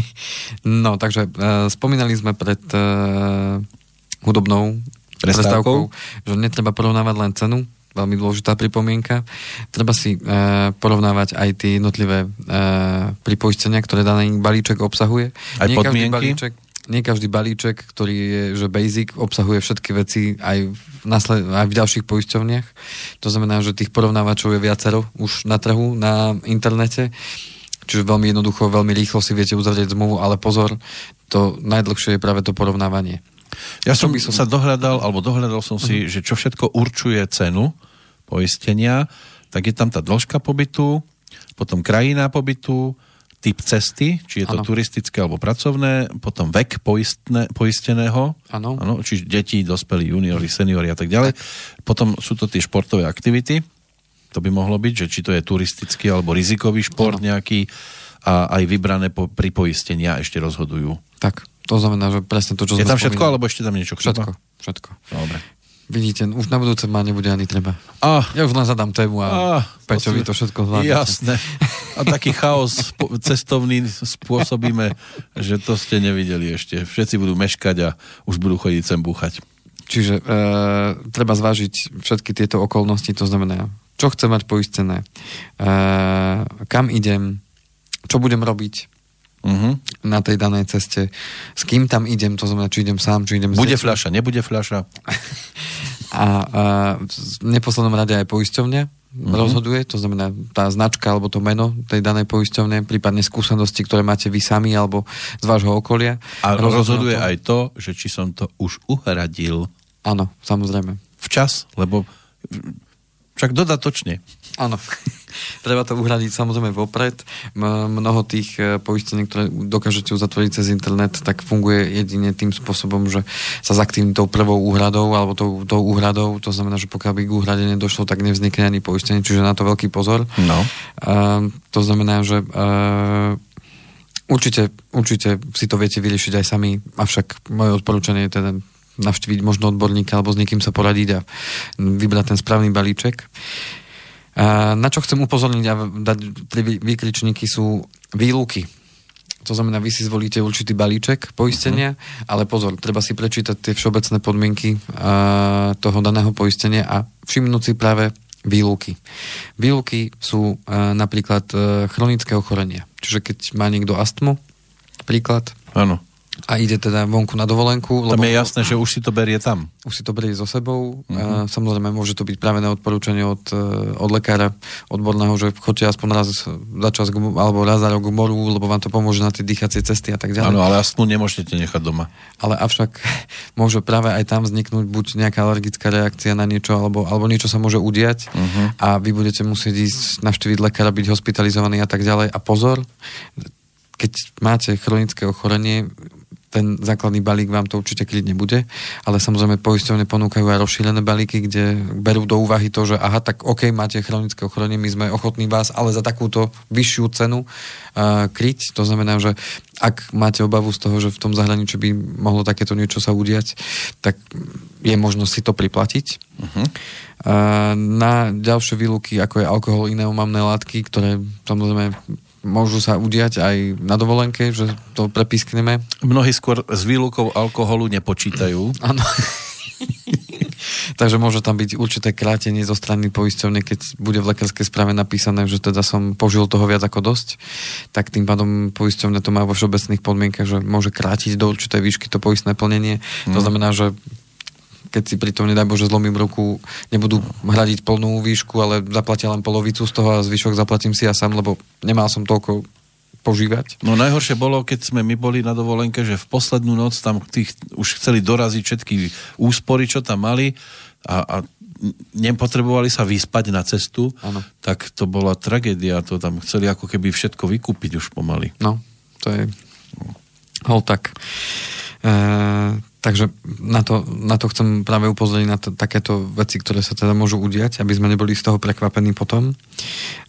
no, takže uh, spomínali sme pred uh, hudobnou Prestávkou. že netreba porovnávať len cenu, veľmi dôležitá pripomienka. Treba si uh, porovnávať aj tie jednotlivé uh, pripoistenia, ktoré daný balíček obsahuje. Aj nie každý podmienky? balíček, nie každý balíček, ktorý je že basic, obsahuje všetky veci aj v, nasled, aj v ďalších poisťovniach. To znamená, že tých porovnávačov je viacero už na trhu, na internete. Čiže veľmi jednoducho, veľmi rýchlo si viete uzavrieť zmluvu, ale pozor, to najdlhšie je práve to porovnávanie. Ja som, by som sa dohľadal, alebo dohľadal som si, že čo všetko určuje cenu poistenia, tak je tam tá dĺžka pobytu, potom krajina pobytu, typ cesty, či je to Áno. turistické alebo pracovné, potom vek poistne, poisteného, Áno. Áno, čiže deti, dospelí, juniori, seniori a tak ďalej. Potom sú to tie športové aktivity, to by mohlo byť, že či to je turistický alebo rizikový šport Áno. nejaký a aj vybrané po, pri poistenia ešte rozhodujú. Tak, to znamená, že presne to, čo Je sme tam všetko, spomínali. alebo ešte tam niečo chýba? Všetko, všetko. Dobre. Vidíte, už na budúce ma nebude ani treba. Ah, Ja už len zadám tému a Ah, Peťovi to všetko zvládne. Jasné. A taký chaos cestovný spôsobíme, že to ste nevideli ešte. Všetci budú meškať a už budú chodiť sem búchať. Čiže e, treba zvážiť všetky tieto okolnosti, to znamená, čo chcem mať poistené, e, kam idem, čo budem robiť Uh-huh. na tej danej ceste, s kým tam idem, to znamená, či idem sám, či idem Bude fľaša, nebude fľaša. A, a v neposlednom rade aj poisťovňa mm-hmm. rozhoduje, to znamená tá značka alebo to meno tej danej poisťovne, prípadne skúsenosti, ktoré máte vy sami alebo z vášho okolia. A Rozhodujú rozhoduje to- aj to, že či som to už uhradil Áno, samozrejme. včas, lebo však dodatočne. Áno. Treba to uhradiť samozrejme vopred. Mnoho tých e, poistení, ktoré dokážete uzatvoriť cez internet, tak funguje jedine tým spôsobom, že sa zaktívni tou prvou úhradou alebo tou, tou úhradou. To znamená, že pokiaľ by k úhrade nedošlo, tak nevznikne ani poistenie, čiže na to veľký pozor. No. Uh, to znamená, že uh, určite, určite si to viete vyriešiť aj sami, avšak moje odporúčanie je teda navštíviť možno odborníka alebo s niekým sa poradiť a vybrať ten správny balíček. Na čo chcem upozorniť a dať vý- výkričníky sú výluky. To znamená, vy si zvolíte určitý balíček poistenia, uh-huh. ale pozor, treba si prečítať tie všeobecné podmienky a, toho daného poistenia a všimnúť si práve výluky. Výluky sú a, napríklad e, chronické ochorenia. Čiže keď má niekto astmu, príklad, Áno. A ide teda vonku na dovolenku, Tam je jasné, že už si to berie tam. už si to berie so sebou. Uh-huh. Samozrejme, môže to byť práve na odporúčanie od, eh, od lekára odborného, že chodte aspoň raz za čas alebo raz za rok k moru, lebo vám to pomôže na tie dýchacie cesty a tak ďalej. Áno, ale astmu nemôžete nechať doma. Ale avšak môže práve aj tam vzniknúť buď nejaká alergická reakcia na niečo, alebo, alebo niečo sa môže udiať uh-huh. a vy budete musieť ísť navštíviť lekára, byť hospitalizovaný a tak ďalej. A pozor, keď máte chronické ochorenie, ten základný balík vám to určite kryť nebude, ale samozrejme poisťovne ponúkajú aj rozšírené balíky, kde berú do úvahy to, že aha, tak OK, máte chronické ochorenie, my sme ochotní vás, ale za takúto vyššiu cenu uh, kryť. To znamená, že ak máte obavu z toho, že v tom zahraničí by mohlo takéto niečo sa udiať, tak je možnosť si to priplatiť. Uh-huh. Uh, na ďalšie výluky, ako je alkohol, iné omamné látky, ktoré samozrejme môžu sa udiať aj na dovolenke, že to prepískneme. Mnohí skôr s výlukou alkoholu nepočítajú. Áno. Takže môže tam byť určité krátenie zo strany poisťovne, keď bude v lekárskej správe napísané, že teda som požil toho viac ako dosť, tak tým pádom poisťovňa to má vo všeobecných podmienkach, že môže krátiť do určitej výšky to poistné plnenie. To znamená, že keď si pritom, nedaj Bože, zlomím ruku, nebudú hradiť plnú výšku, ale zaplatia len polovicu z toho a zvyšok zaplatím si ja sám, lebo nemal som toľko požívať. No najhoršie bolo, keď sme my boli na dovolenke, že v poslednú noc tam tých už chceli doraziť všetky úspory, čo tam mali a, a nepotrebovali sa vyspať na cestu, Áno. tak to bola tragédia. To tam chceli ako keby všetko vykúpiť už pomaly. No, to je hol tak. E, takže na to, na to chcem práve upozorniť na to, takéto veci, ktoré sa teda môžu udiať, aby sme neboli z toho prekvapení potom.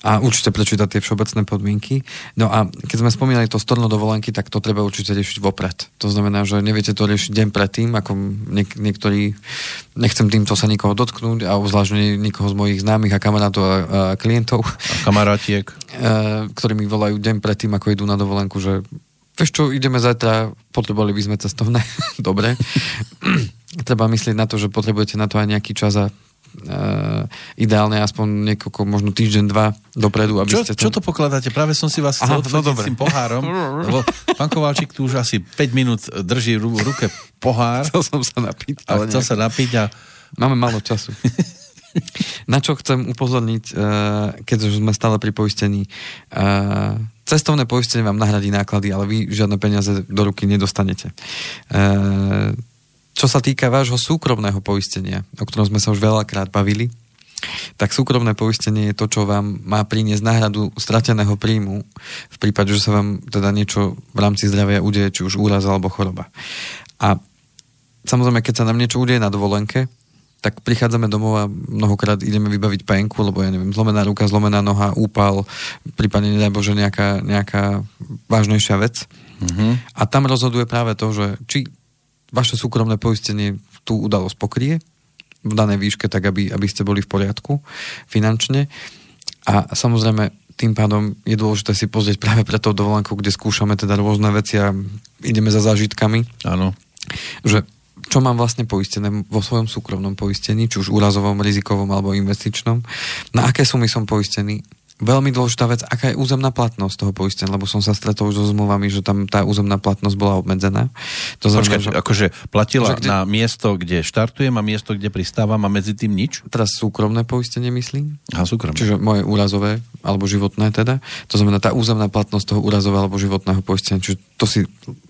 A určite prečítať tie všeobecné podmienky. No a keď sme spomínali to storno dovolenky, tak to treba určite riešiť vopred. To znamená, že neviete to riešiť deň predtým, ako niek- niektorí, nechcem týmto sa nikoho dotknúť, a zvlášť nie nikoho z mojich známych a kamarátov a, a klientov, A kamarátiek. e, ktorí mi volajú deň predtým, ako idú na dovolenku, že vieš čo, ideme zajtra, potrebovali by sme cestovné. Dobre. Treba myslieť na to, že potrebujete na to aj nejaký čas a uh, ideálne aspoň niekoľko, možno týždeň, dva dopredu, aby Čo, ste čo to pokladáte? Práve som si vás chcel Aha, no dobre. s tým pohárom, lebo pán Kovalčík tu už asi 5 minút drží v ruke pohár Chcel som sa napiť, ale chcel sa napiť a Máme málo času. Na čo chcem upozorniť, eh, keďže sme stále pri poistení. eh, Cestovné poistenie vám nahradí náklady, ale vy žiadne peniaze do ruky nedostanete. Eh, Čo sa týka vášho súkromného poistenia, o ktorom sme sa už veľakrát bavili, tak súkromné poistenie je to, čo vám má priniesť náhradu strateného príjmu v prípade, že sa vám teda niečo v rámci zdravia udeje, či už úraz alebo choroba. A samozrejme, keď sa nám niečo udeje na dovolenke, tak prichádzame domov a mnohokrát ideme vybaviť penku, lebo ja neviem, zlomená ruka, zlomená noha, úpal, prípadne nedaj Bože nejaká, nejaká vážnejšia vec. A tam rozhoduje práve to, že či vaše súkromné poistenie tú udalosť pokrie v danej výške, tak aby, aby ste boli v poriadku finančne. A samozrejme, tým pádom je dôležité si pozrieť práve pre tou dovolenkou, kde skúšame teda rôzne veci a ideme za zážitkami, áno. že čo mám vlastne poistené vo svojom súkromnom poistení, či už úrazovom, rizikovom alebo investičnom, na aké sumy som poistený. Veľmi dôležitá vec, aká je územná platnosť toho poistenia, lebo som sa stretol už so zmluvami, že tam tá územná platnosť bola obmedzená. To Počkaj, že akože platila že kde- na miesto, kde štartujem a miesto, kde pristávam a medzi tým nič? teraz súkromné poistenie myslím, Aha, súkromne. čiže moje úrazové alebo životné teda. To znamená tá územná platnosť toho úrazového alebo životného poistenia. Čiže to si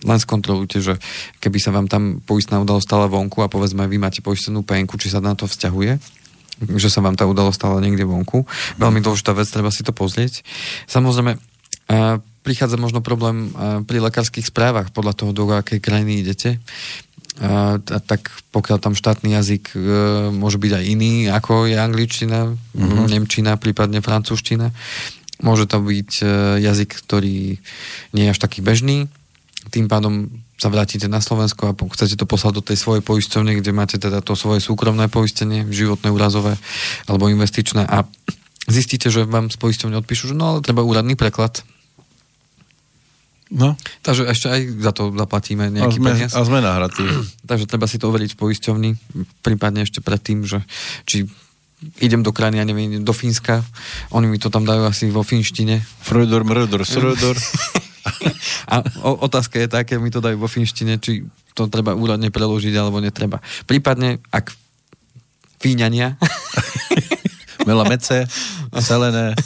len skontrolujte, že keby sa vám tam poistná udalosť stala vonku a povedzme vy máte poistenú penku, či sa na to vzťahuje, že sa vám tá udalosť stala niekde vonku. Veľmi dôležitá vec, treba si to pozrieť. Samozrejme, a prichádza možno problém a, pri lekárskych správach podľa toho, do akej krajiny idete. A, a, tak pokiaľ tam štátny jazyk e, môže byť aj iný, ako je angličtina, mm-hmm. nemčina, prípadne francúzština. Môže to byť e, jazyk, ktorý nie je až taký bežný. Tým pádom sa vrátite na Slovensko a chcete to poslať do tej svojej poisťovne, kde máte teda to svoje súkromné poistenie, životné, úrazové alebo investičné a zistíte, že vám z poisťovne odpíšu, že no ale treba úradný preklad. No, Takže ešte aj za to zaplatíme a nejaký sme, peniaz. a sme nahratí. Takže treba si to overiť v poisťovni, prípadne ešte predtým, že či idem do krajiny, ja neviem, do Fínska, oni mi to tam dajú asi vo finštine. Fröder, mröder, sröder. A o, otázka je tá, keď mi to dajú vo finštine, či to treba úradne preložiť, alebo netreba. Prípadne, ak Fíňania Melamece, selené,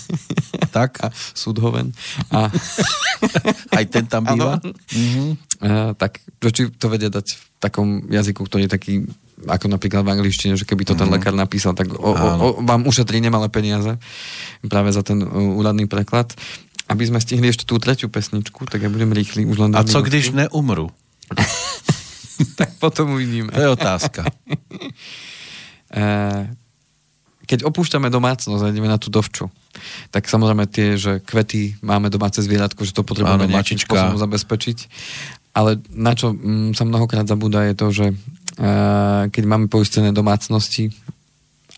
tak. a Sudhoven a, Aj ten tam býva. Áno. Mhm. a tak, či to vedia dať v takom jazyku, ktorý je taký ako napríklad v angličtine, že keby to ten lekár napísal, tak o, o, o, vám ušetrí nemalé peniaze práve za ten uh, úradný preklad. Aby sme stihli ešte tú tretiu pesničku, tak ja budem rýchly. Už len A co minútky. když neumru? Tak potom uvidíme. To je otázka. Eh, keď opúšťame domácnosť a ideme na tú dovču, tak samozrejme tie, že kvety, máme domáce zvieratko, že to potrebujeme Áno, nejakým mačička. spôsobom zabezpečiť. Ale na čo mm, sa mnohokrát zabúda je to, že eh, keď máme poistené domácnosti,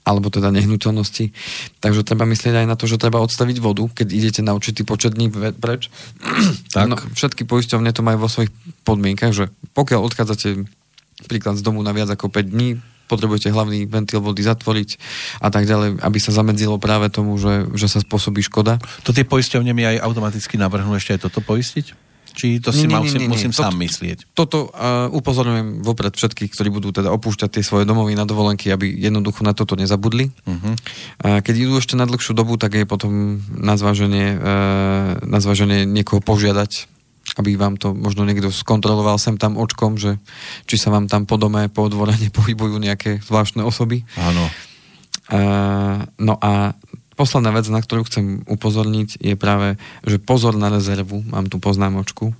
alebo teda nehnuteľnosti. Takže treba myslieť aj na to, že treba odstaviť vodu, keď idete na určitý počet dní preč. Tak. No, všetky poisťovne to majú vo svojich podmienkach, že pokiaľ odchádzate príklad z domu na viac ako 5 dní, potrebujete hlavný ventil vody zatvoriť a tak ďalej, aby sa zamedzilo práve tomu, že, že sa spôsobí škoda. To tie poisťovne mi aj automaticky navrhnú ešte aj toto poistiť? Či to si Nie, nie, mám, nie, nie, nie. musím Toto- sám myslieť? Toto uh, upozorňujem vopred všetkých, ktorí budú teda opúšťať tie svoje domovy na dovolenky, aby jednoducho na toto nezabudli. Uh-huh. Uh, keď idú ešte na dlhšiu dobu, tak je potom na zváženie, uh, na zváženie niekoho požiadať, aby vám to možno niekto skontroloval sem tam očkom, že či sa vám tam po dome, po dvore nepohybujú nejaké zvláštne osoby. Áno. Uh, no a posledná vec, na ktorú chcem upozorniť, je práve, že pozor na rezervu, mám tu poznámočku.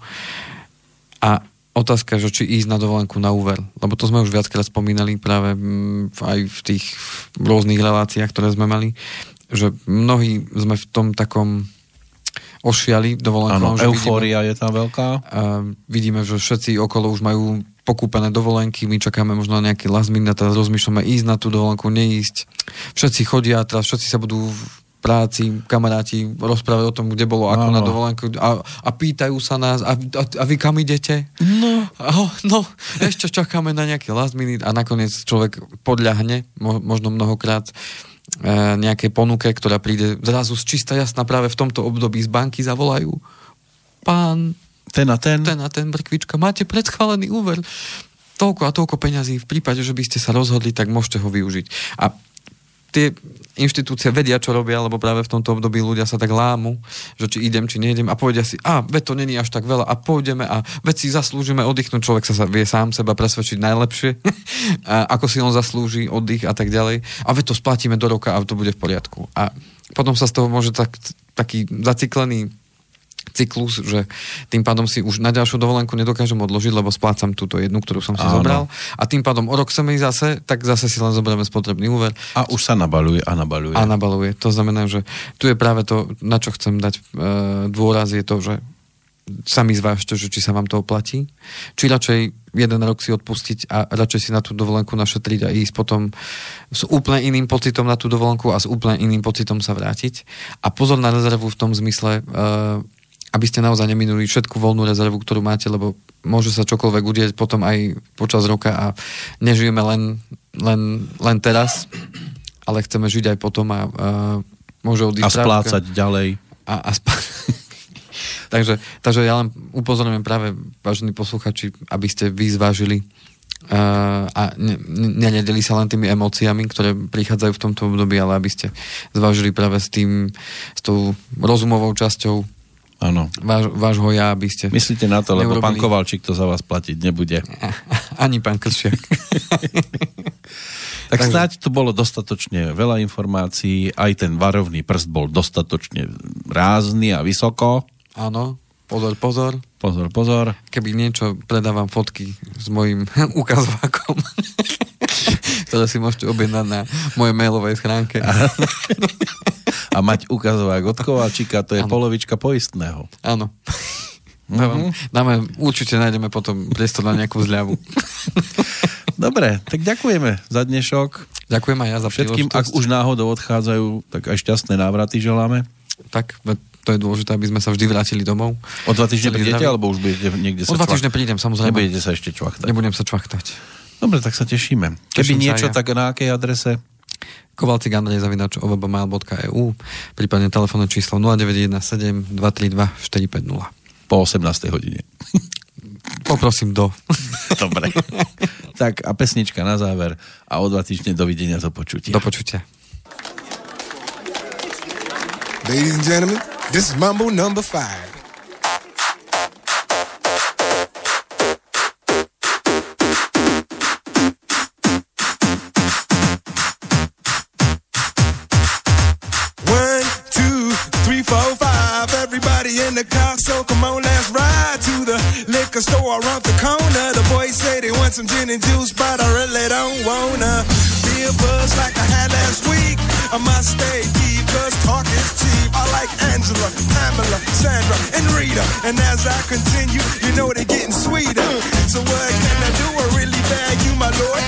A otázka, že či ísť na dovolenku na úver, lebo to sme už viackrát spomínali práve mm, aj v tých rôznych reláciách, ktoré sme mali, že mnohí sme v tom takom ošiali dovolenkovom, Áno, že vidíme, eufória je tam veľká. a vidíme, že všetci okolo už majú pokúpené dovolenky, my čakáme možno na nejaký last minute a teraz rozmýšľame ísť na tú dovolenku, neísť. Všetci chodia, teraz všetci sa budú v práci, kamaráti rozprávať o tom, kde bolo, ako Áno. na dovolenku a, a pýtajú sa nás, a, a, a vy kam idete? No. Oh, no, ešte čakáme na nejaký last minute a nakoniec človek podľahne, mo, možno mnohokrát, e, nejakej ponuke, ktorá príde zrazu z čistá jasná práve v tomto období z banky zavolajú. Pán Ten a ten. ten a ten brkvička, máte predschválený úver, toľko a toľko peňazí, v prípade, že by ste sa rozhodli, tak môžete ho využiť. A tie inštitúcie vedia, čo robia, lebo práve v tomto období ľudia sa tak lámu, že či idem, či nejdem a povedia si, a veď to není až tak veľa a pôjdeme a veď si zaslúžime oddychnúť, človek sa, sa vie sám seba presvedčiť najlepšie, a ako si on zaslúži oddych a tak ďalej a veď to splatíme do roka a to bude v poriadku. A potom sa z toho môže tak, taký zaciklený cyklus, že tým pádom si už na ďalšiu dovolenku nedokážem odložiť, lebo splácam túto jednu, ktorú som si Áno. zobral a tým pádom o rok chceme ísť zase, tak zase si len zoberieme spotrebný úver A už sa nabaluje a nabaluje. a nabaluje. To znamená, že tu je práve to, na čo chcem dať e, dôraz, je to, že sami zvážte, že či sa vám to oplatí. Či radšej jeden rok si odpustiť a radšej si na tú dovolenku našetriť a ísť potom s úplne iným pocitom na tú dovolenku a s úplne iným pocitom sa vrátiť. A pozor na rezervu v tom zmysle, e, aby ste naozaj neminuli všetku voľnú rezervu, ktorú máte, lebo môže sa čokoľvek udieť potom aj počas roka a nežijeme len, len, len teraz, ale chceme žiť aj potom a, a môže odísť A splácať ďalej. a, a spá... takže, takže ja len upozorňujem práve, vážení posluchači, aby ste vy zvážili uh, a ne- nenedeli sa len tými emóciami, ktoré prichádzajú v tomto období, ale aby ste zvážili práve s tým, s tou rozumovou časťou Áno. váš, vášho ja, aby ste... Myslíte na to, lebo Neurobili- pán Kovalčík to za vás platiť nebude. Ani pán Kršiak. Tak Takže- snáď to bolo dostatočne veľa informácií, aj ten varovný prst bol dostatočne rázny a vysoko. Áno, pozor, pozor. Pozor, pozor. Keby niečo, predávam fotky s mojim ukazovákom, ktoré si môžete objednať na mojej mailovej schránke. A mať ukazovák od Kovalčíka, to je Áno. polovička poistného. Áno. Dávam, dáme, určite nájdeme potom priestor na nejakú zľavu. Dobre, tak ďakujeme za dnešok. Ďakujem aj ja za Všetkým, ak už náhodou odchádzajú, tak aj šťastné návraty želáme. Tak, to je dôležité, aby sme sa vždy vrátili domov. O dva týždne prídete, alebo už budete niekde sa O dva týždne prídem, samozrejme. Nebudete sa ešte čvachtať. Nebudem sa čvachtať. Dobre, tak sa tešíme. Keby Teším niečo, ja. tak na akej adrese? kovalcigandane.ovbmail.eu prípadne telefónne číslo 0917 232 450. Po 18. hodine. Poprosím do. Dobre. tak a pesnička na záver a o dva týždne dovidenia, do počutia. Do počutia. Ladies and gentlemen, this is Mambo number 5. Store around the corner. The boys say they want some gin and juice, but I really don't wanna be a buzz like I had last week. I must stay deep, cause talk is cheap. I like Angela, Pamela, Sandra, and Rita. And as I continue, you know they're getting sweeter. So what can I do? I really bag you, my lord.